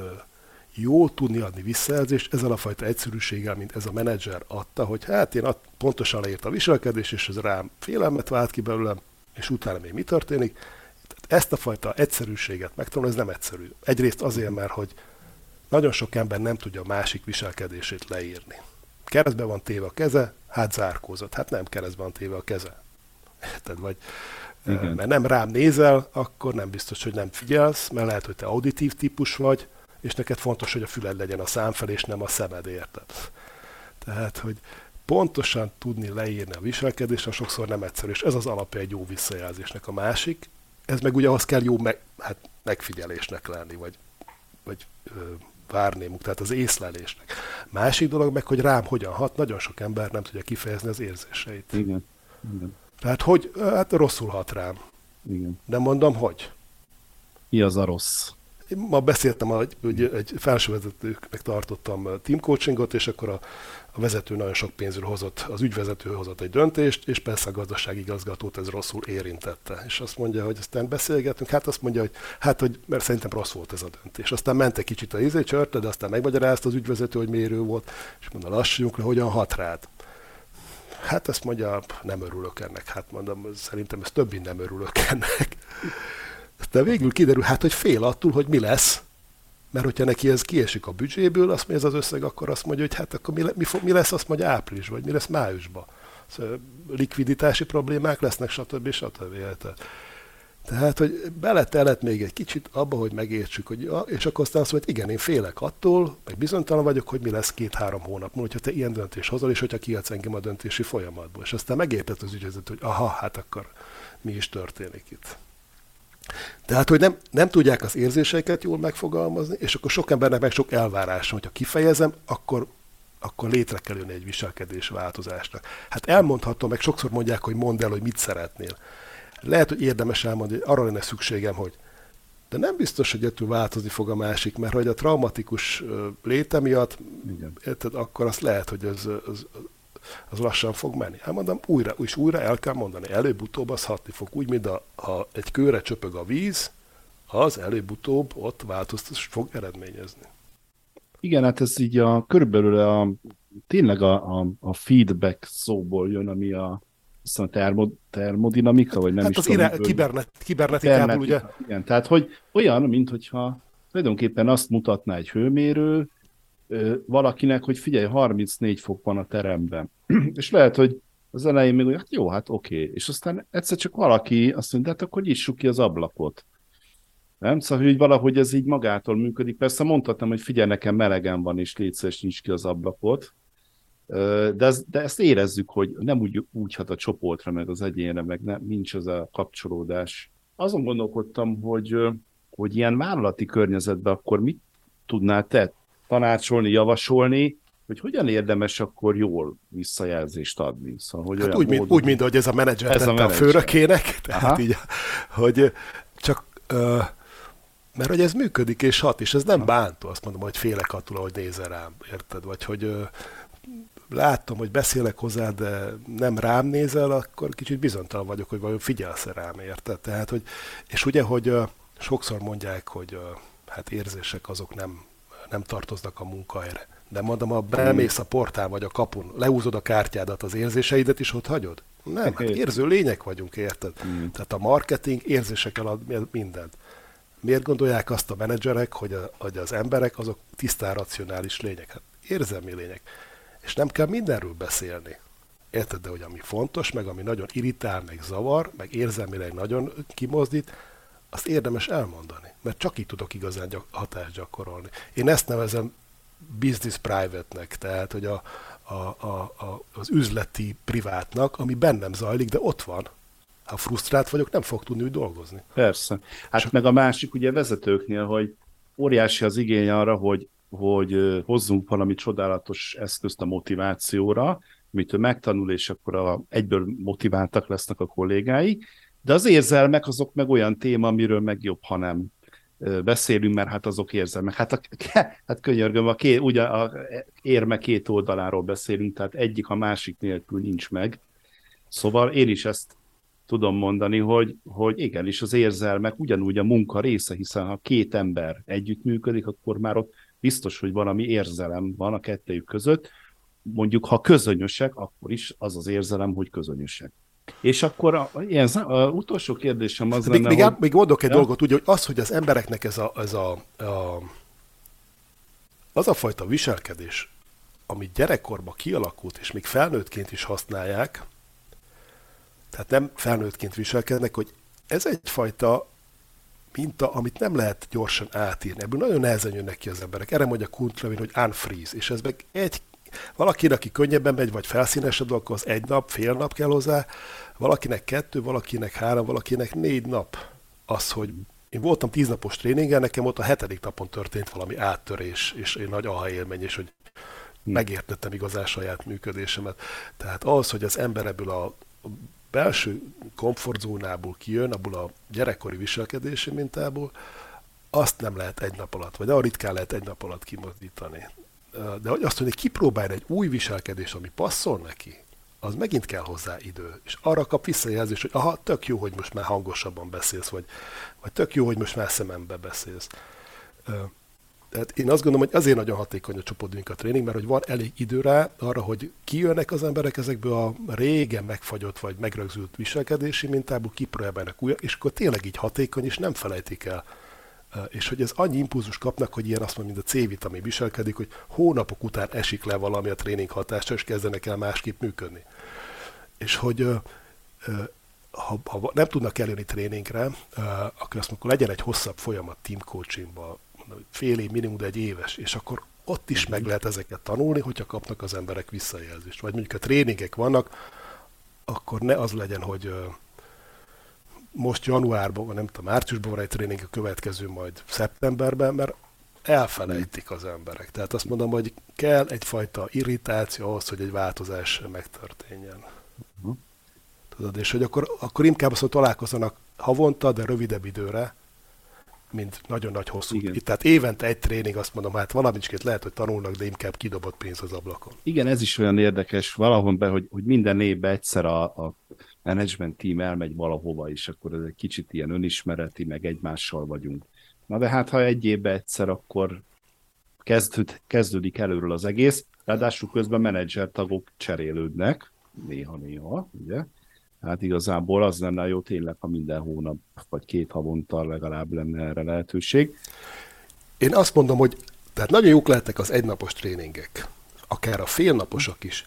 jó tudni adni visszajelzést ezzel a fajta egyszerűséggel, mint ez a menedzser adta, hogy hát én pontosan leírt a viselkedés, és ez rám félelmet vált ki belőlem, és utána még mi történik. Tehát ezt a fajta egyszerűséget megtanulni, ez nem egyszerű. Egyrészt azért, mert hogy nagyon sok ember nem tudja a másik viselkedését leírni. Keresztben van téve a keze, hát zárkózott. Hát nem keresztben van téve a keze. Érted? Vagy Igen. mert nem rám nézel, akkor nem biztos, hogy nem figyelsz, mert lehet, hogy te auditív típus vagy, és neked fontos, hogy a füled legyen a szám fel, és nem a szemed, érted? Tehát, hogy pontosan tudni leírni a viselkedést, sokszor nem egyszerű, és ez az alapja egy jó visszajelzésnek. A másik, ez meg ugye ahhoz kell jó meg, hát megfigyelésnek lenni, vagy, vagy ö, várnémuk, tehát az észlelésnek. Másik dolog meg, hogy rám hogyan hat, nagyon sok ember nem tudja kifejezni az érzéseit. Igen. Igen. Tehát, hogy hát rosszul hat rám. Igen. De mondom, hogy? Mi az a rossz? Én ma beszéltem, hogy egy felsővezetőknek tartottam team coachingot, és akkor a, a vezető nagyon sok pénzről hozott, az ügyvezető hozott egy döntést, és persze a gazdasági igazgatót ez rosszul érintette. És azt mondja, hogy aztán beszélgetünk, hát azt mondja, hogy hát, hogy mert szerintem rossz volt ez a döntés. Aztán ment egy kicsit a izé csörte, de aztán megmagyarázta az ügyvezető, hogy mérő volt, és mondta, lassuljunk le, hogyan hat rád. Hát azt mondja, nem örülök ennek. Hát mondom, szerintem ez több nem örülök ennek. De végül kiderül, hát, hogy fél attól, hogy mi lesz, mert hogyha neki ez kiesik a büdzséből, azt mondja, ez az összeg, akkor azt mondja, hogy hát akkor mi, mi, mi lesz, azt mondja április, vagy mi lesz májusban. Szóval likviditási problémák lesznek, stb. stb. Tehát, hogy beletellett még egy kicsit abba, hogy megértsük, hogy ja, és akkor aztán azt mondja, hogy igen, én félek attól, meg bizonytalan vagyok, hogy mi lesz két-három hónap múlva, hogyha te ilyen döntés hozol, és hogyha kiadsz engem a döntési folyamatból. És aztán megértett az ügyvezető, hogy aha, hát akkor mi is történik itt. Tehát, hogy nem, nem tudják az érzéseiket jól megfogalmazni, és akkor sok embernek meg sok elvárás, hogyha kifejezem, akkor, akkor létre kell jönni egy viselkedés változásnak. Hát elmondhatom, meg sokszor mondják, hogy mondd el, hogy mit szeretnél. Lehet, hogy érdemes elmondani, hogy arra lenne szükségem, hogy de nem biztos, hogy ettől változni fog a másik, mert hogy a traumatikus léte miatt, Igen. Érted, akkor azt lehet, hogy az, az, az lassan fog menni. Hát mondom, újra és újra el kell mondani, előbb-utóbb az hatni fog. Úgy, mint a, ha egy kőre csöpög a víz, az előbb-utóbb ott változtatás fog eredményezni. Igen, hát ez így a körülbelül a, tényleg a, a, a feedback szóból jön, ami a, a termo, termodinamika, vagy nem hát is az tudom. kibernet, kibernetikából, ugye? Igen, tehát hogy olyan, mint hogyha tulajdonképpen azt mutatná egy hőmérő, valakinek, hogy figyelj, 34 fok van a teremben. és lehet, hogy az elején még, hogy hát jó, hát oké. Okay. És aztán egyszer csak valaki azt mondja, hát akkor nyissuk ki az ablakot. Nem? Szóval, hogy valahogy ez így magától működik. Persze mondhatnám, hogy figyelj, nekem melegen van, és létszeres nincs ki az ablakot. De, ez, de ezt érezzük, hogy nem úgy, úgy hat a csoportra, meg az egyénre, meg nem, nincs az a kapcsolódás. Azon gondolkodtam, hogy, hogy ilyen vállalati környezetben akkor mit tudnál te tanácsolni, javasolni, hogy hogyan érdemes akkor jól visszajelzést adni. Szóval, hogy hát úgy, módon... úgy, mint hogy ez a menedzser ez a, a főrökének, tehát Aha. így, hogy csak uh, mert hogy ez működik és hat, és ez nem bántó, azt mondom, hogy félek attól, hogy nézel rám, érted? Vagy hogy uh, látom, hogy beszélek hozzá, de nem rám nézel, akkor kicsit bizonytalan vagyok, hogy vajon figyelsz rám, érted? Tehát, hogy, és ugye, hogy uh, sokszor mondják, hogy uh, hát érzések azok nem nem tartoznak a munkahelyre. De mondom, ha bemész a portál vagy a kapun, leúzod a kártyádat, az érzéseidet is ott hagyod? Nem, hát érző lények vagyunk, érted? Mm. Tehát a marketing érzésekkel ad mindent. Miért gondolják azt a menedzserek, hogy, a, hogy az emberek azok tisztán racionális lények? Hát érzelmi lények. És nem kell mindenről beszélni. Érted, de hogy ami fontos, meg ami nagyon irritál, meg zavar, meg érzelmileg nagyon kimozdít, azt érdemes elmondani, mert csak így tudok igazán gyak, hatást gyakorolni. Én ezt nevezem business private-nek, tehát hogy a, a, a, a, az üzleti privátnak, ami bennem zajlik, de ott van. Ha frusztrált vagyok, nem fog tudni úgy dolgozni. Persze. Hát Csak... meg a másik ugye vezetőknél, hogy óriási az igény arra, hogy, hogy hozzunk valami csodálatos eszközt a motivációra, amit ő megtanul, és akkor a, egyből motiváltak lesznek a kollégái, de az érzelmek azok meg olyan téma, amiről meg jobb, ha nem beszélünk, mert hát azok érzelmek. Hát, a, hát könyörgöm, a két, ugye a érme két oldaláról beszélünk, tehát egyik a másik nélkül nincs meg. Szóval én is ezt tudom mondani, hogy, hogy igenis az érzelmek ugyanúgy a munka része, hiszen ha két ember együttműködik, akkor már ott biztos, hogy valami érzelem van a kettőjük között. Mondjuk, ha közönösek, akkor is az az érzelem, hogy közönösek. És akkor a, ilyen, a utolsó kérdésem az még, lenne, még, hogy... még mondok egy ja? dolgot, ugye, hogy az, hogy az embereknek ez a, ez a, a az a fajta viselkedés, amit gyerekkorban kialakult, és még felnőttként is használják, tehát nem felnőttként viselkednek, hogy ez egyfajta minta, amit nem lehet gyorsan átírni. Ebből nagyon nehezen jönnek ki az emberek. Erre mondja Kunt Levin, hogy unfreeze, és ez meg egy Valakinek, aki könnyebben megy, vagy felszínesebb, akkor az egy nap, fél nap kell hozzá, valakinek kettő, valakinek három, valakinek négy nap. Az, hogy én voltam tíznapos tréningen, nekem ott a hetedik napon történt valami áttörés, és egy nagy aha élmény, és hogy megértettem igazán saját működésemet. Tehát az, hogy az ember ebből a belső komfortzónából kijön, abból a gyerekkori viselkedési mintából, azt nem lehet egy nap alatt, vagy a ritkán lehet egy nap alatt kimozdítani. De hogy azt mondja, kipróbálj egy új viselkedés, ami passzol neki, az megint kell hozzá idő. És arra kap visszajelzés, hogy aha, tök jó, hogy most már hangosabban beszélsz, vagy, vagy tök jó, hogy most már szemembe beszélsz. Tehát én azt gondolom, hogy azért nagyon hatékony a csoportdinka tréning, mert hogy van elég idő rá arra, hogy kijönnek az emberek ezekből a régen megfagyott vagy megrögzült viselkedési mintából, kipróbálnak újra, és akkor tényleg így hatékony, és nem felejtik el. És hogy ez annyi impulzus kapnak, hogy ilyen azt mondja, mint a C-vitamin viselkedik, hogy hónapok után esik le valami a tréning hatása, és kezdenek el másképp működni. És hogy ha, ha nem tudnak eljönni tréningre, akkor azt mondjuk, legyen egy hosszabb folyamat team coachingban, fél év, minimum, egy éves, és akkor ott is meg lehet ezeket tanulni, hogyha kapnak az emberek visszajelzést. Vagy mondjuk a tréningek vannak, akkor ne az legyen, hogy most januárban, nem tudom, márciusban van egy tréning, a következő majd szeptemberben, mert elfelejtik az emberek. Tehát azt mondom, hogy kell egyfajta irritáció ahhoz, hogy egy változás megtörténjen. Uh-huh. Tudod, és hogy akkor, akkor inkább azt találkozzanak havonta, de rövidebb időre, mint nagyon nagy hosszú. Igen. Itt, tehát évente egy tréning, azt mondom, hát valamicskét lehet, hogy tanulnak, de inkább kidobott pénz az ablakon. Igen, ez is olyan érdekes valahol be, hogy, hogy minden évben egyszer a, a management team elmegy valahova, és akkor ez egy kicsit ilyen önismereti, meg egymással vagyunk. Na de hát, ha egy évben egyszer, akkor kezdőd, kezdődik előről az egész, ráadásul közben menedzser tagok cserélődnek, néha-néha, ugye? Hát igazából az lenne jó tényleg, ha minden hónap vagy két havonta legalább lenne erre lehetőség. Én azt mondom, hogy tehát nagyon jók lehetnek az egynapos tréningek, akár a félnaposok is,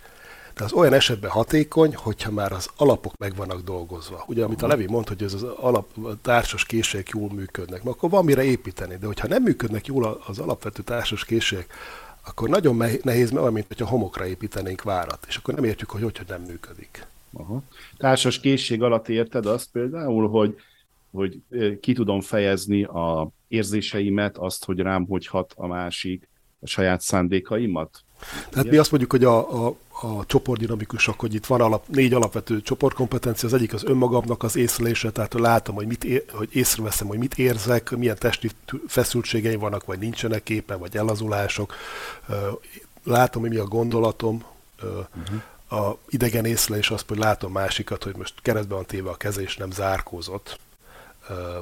de az olyan esetben hatékony, hogyha már az alapok meg vannak dolgozva. Ugye, amit a Levi mondta, hogy ez az alap, a társas készségek jól működnek, mert akkor van mire építeni, de hogyha nem működnek jól az alapvető társas készségek, akkor nagyon nehéz, mert olyan, mint hogyha homokra építenénk várat, és akkor nem értjük, hogy hogy, hogy nem működik. Aha. Társas készség alatt érted azt például, hogy, hogy ki tudom fejezni a érzéseimet, azt, hogy rám hogy hat a másik, a saját szándékaimat? Tehát Igen? mi azt mondjuk, hogy a, a, a csoportdinamikusok, hogy itt van alap, négy alapvető csoportkompetencia, az egyik az önmagamnak az észlelése, tehát látom, hogy, mit ér, hogy észreveszem, hogy mit érzek, milyen testi feszültségeim vannak, vagy nincsenek éppen, vagy elazulások, látom, hogy mi a gondolatom, uh-huh a idegen észlelés az, hogy látom másikat, hogy most keresztben van téve a keze, és nem zárkózott,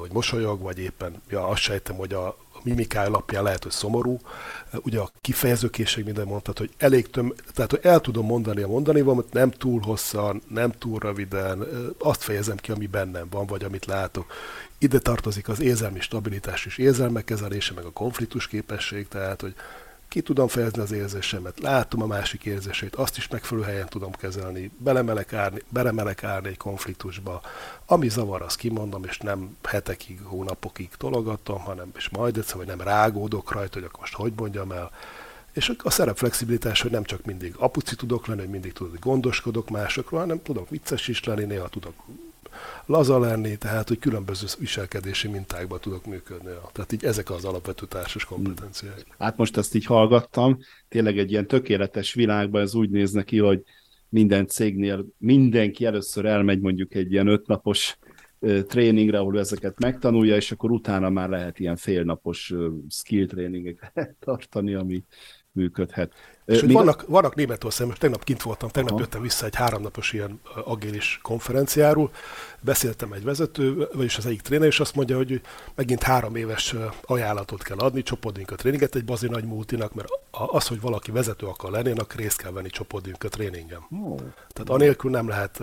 vagy mosolyog, vagy éppen, ja, azt sejtem, hogy a mimikája alapján lehet, hogy szomorú. Ugye a kifejezőkészség minden mondtad, hogy elég töm, tehát hogy el tudom mondani a mondani valamit, nem túl hosszan, nem túl röviden, azt fejezem ki, ami bennem van, vagy amit látok. Ide tartozik az érzelmi stabilitás és érzelmek kezelése, meg a konfliktus képesség, tehát hogy ki tudom fejezni az érzésemet, látom a másik érzését, azt is megfelelő helyen tudom kezelni, belemelek árni, belemelek árni egy konfliktusba. Ami zavar, azt kimondom, és nem hetekig, hónapokig tologatom, hanem és majd egyszer, vagy nem rágódok rajta, hogy akkor most hogy mondjam el. És a szerep flexibilitás, hogy nem csak mindig apuci tudok lenni, hogy mindig tudok, hogy gondoskodok másokról, hanem tudok vicces is lenni, néha tudok laza lenni, tehát hogy különböző viselkedési mintákban tudok működni. Tehát így ezek az alapvető társas kompetenciák. Hát most ezt így hallgattam, tényleg egy ilyen tökéletes világban ez úgy néz neki, hogy minden cégnél mindenki először elmegy mondjuk egy ilyen ötnapos tréningre, ahol ezeket megtanulja, és akkor utána már lehet ilyen félnapos skill tréningeket tartani, ami működhet. És hogy vannak, vannak Németországban, most tegnap kint voltam, tegnap Aha. jöttem vissza egy háromnapos ilyen agilis konferenciáról, beszéltem egy vezető, vagyis az egyik tréner, és azt mondja, hogy megint három éves ajánlatot kell adni, a tréninget egy bazi nagy multinak, mert az, hogy valaki vezető akar lenni, annak részt kell venni a tréningen. Oh. Tehát anélkül nem lehet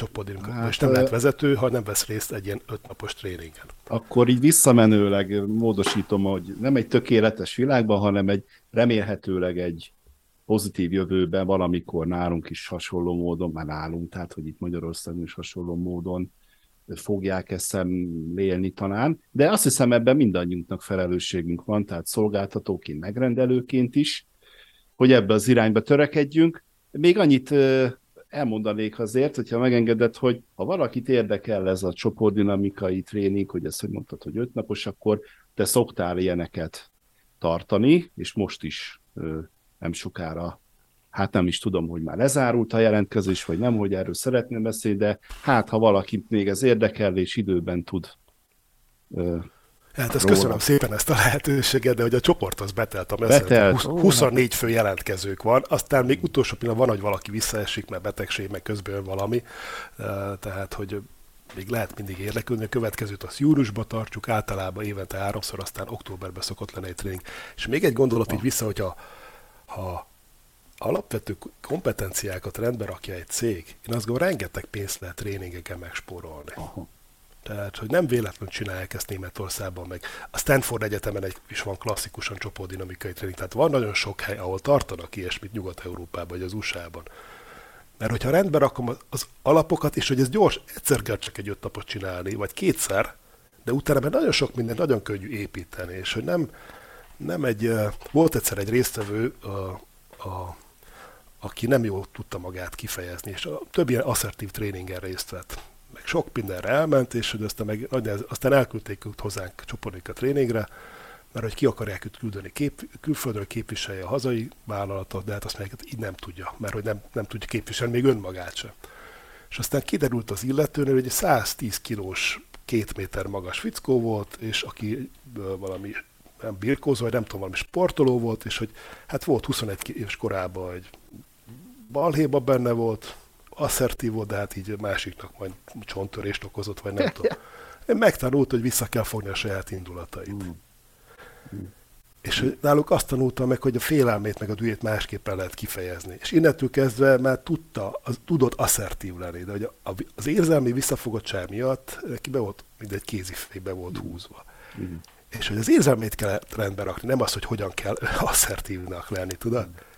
csoportdinamika, hát, és nem lehet vezető, ha nem vesz részt egy ilyen ötnapos tréningen. Akkor így visszamenőleg módosítom, hogy nem egy tökéletes világban, hanem egy remélhetőleg egy pozitív jövőben valamikor nálunk is hasonló módon, már nálunk, tehát hogy itt Magyarországon is hasonló módon fogják ezt szemlélni talán, de azt hiszem ebben mindannyiunknak felelősségünk van, tehát szolgáltatóként, megrendelőként is, hogy ebbe az irányba törekedjünk. Még annyit elmondanék azért, hogyha megengedett, hogy ha valakit érdekel ez a csoportdinamikai tréning, hogy ezt hogy mondtad, hogy öt napos, akkor te szoktál ilyeneket tartani, és most is nem sokára. Hát nem is tudom, hogy már lezárult a jelentkezés, vagy nem, hogy erről szeretném beszélni, de hát ha valakit még ez érdekel, és időben tud Hát ezt róla. köszönöm szépen ezt a lehetőséget, de hogy a csoport az betelt, a betelt. 20, 24 fő jelentkezők van, aztán még utolsó pillanat van, hogy valaki visszaesik, mert betegség, meg közben valami, tehát hogy még lehet mindig érdeklődni, a következőt azt júliusban tartjuk, általában évente háromszor, aztán októberben szokott lenni egy tréning. És még egy gondolat így vissza, hogyha ha alapvető kompetenciákat rendbe rakja egy cég, én azt gondolom, rengeteg pénzt lehet tréningeken megspórolni. Aha. Tehát, hogy nem véletlenül csinálják ezt Németországban, meg. A Stanford Egyetemen egy, is van klasszikusan csoportdinamikai tréning, tehát van nagyon sok hely, ahol tartanak ilyesmit Nyugat-Európában, vagy az USA-ban. Mert hogyha rendben rakom az alapokat, és hogy ez gyors, egyszer kell csak egy öt napot csinálni, vagy kétszer, de utána mert nagyon sok mindent nagyon könnyű építeni, és hogy nem, nem egy, volt egyszer egy résztvevő, a, a, aki nem jól tudta magát kifejezni, és a több ilyen asszertív tréningen részt vett meg sok mindenre elment, és hogy aztán, meg, aztán elküldték őt hozzánk csoportika tréningre, mert hogy ki akarják őt küldeni kép, külföldről képviselje a hazai vállalatot, de hát azt meg így nem tudja, mert hogy nem, nem tudja képviselni még önmagát sem. És aztán kiderült az illetőnél, hogy egy 110 kilós, két méter magas fickó volt, és aki valami nem birkózó, vagy nem tudom, valami sportoló volt, és hogy hát volt 21 éves korában egy balhéba benne volt, asszertív volt, de hát így másiknak majd csonttörést okozott, vagy nem tudom. Megtanult, hogy vissza kell fogni a saját indulatait. Mm. Mm. És náluk azt tanultam meg, hogy a félelmét meg a dühét másképpen lehet kifejezni. És innentől kezdve már tudta, az, tudott asszertív lenni, de hogy a, az érzelmi visszafogottság miatt neki be volt, mint egy kézifébe volt húzva. Mm. És hogy az érzelmét kell rendbe rakni, nem az, hogy hogyan kell asszertívnak lenni, tudod? Mm.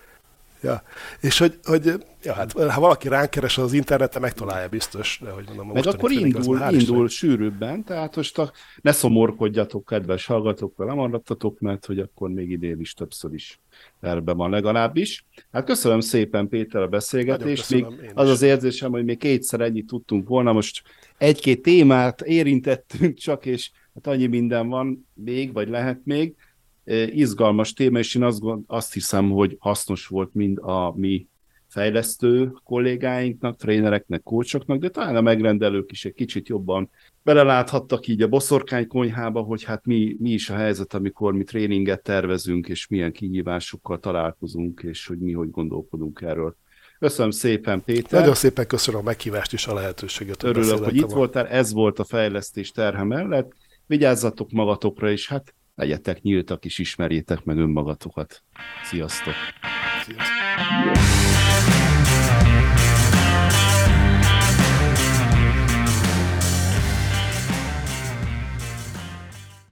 Ja. És hogy, hogy ja, hát, ha valaki ránk keres az interneten, megtalálja biztos. De, hogy mondom, Meg akkor indul, indul sűrűbben, tehát most a, ne szomorkodjatok, kedves hallgatók, nem maradtatok, mert hogy akkor még idén is többször is erbe van legalábbis. Hát köszönöm szépen Péter a beszélgetést, még az az érzésem, hogy még kétszer ennyit tudtunk volna, most egy-két témát érintettünk csak, és hát annyi minden van még, vagy lehet még, izgalmas téma, és én azt, azt hiszem, hogy hasznos volt mind a mi fejlesztő kollégáinknak, trénereknek, kócsoknak, de talán a megrendelők is egy kicsit jobban beleláthattak így a boszorkány konyhába, hogy hát mi, mi is a helyzet, amikor mi tréninget tervezünk, és milyen kihívásokkal találkozunk, és hogy mi hogy gondolkodunk erről. Köszönöm szépen, Péter. Nagyon szépen köszönöm a meghívást és a lehetőséget. Örülök, hogy itt voltál, ez volt a fejlesztés terhe mellett. Vigyázzatok magatokra, és hát legyetek nyíltak és ismerjétek meg önmagatokat. Sziasztok! Sziasztok.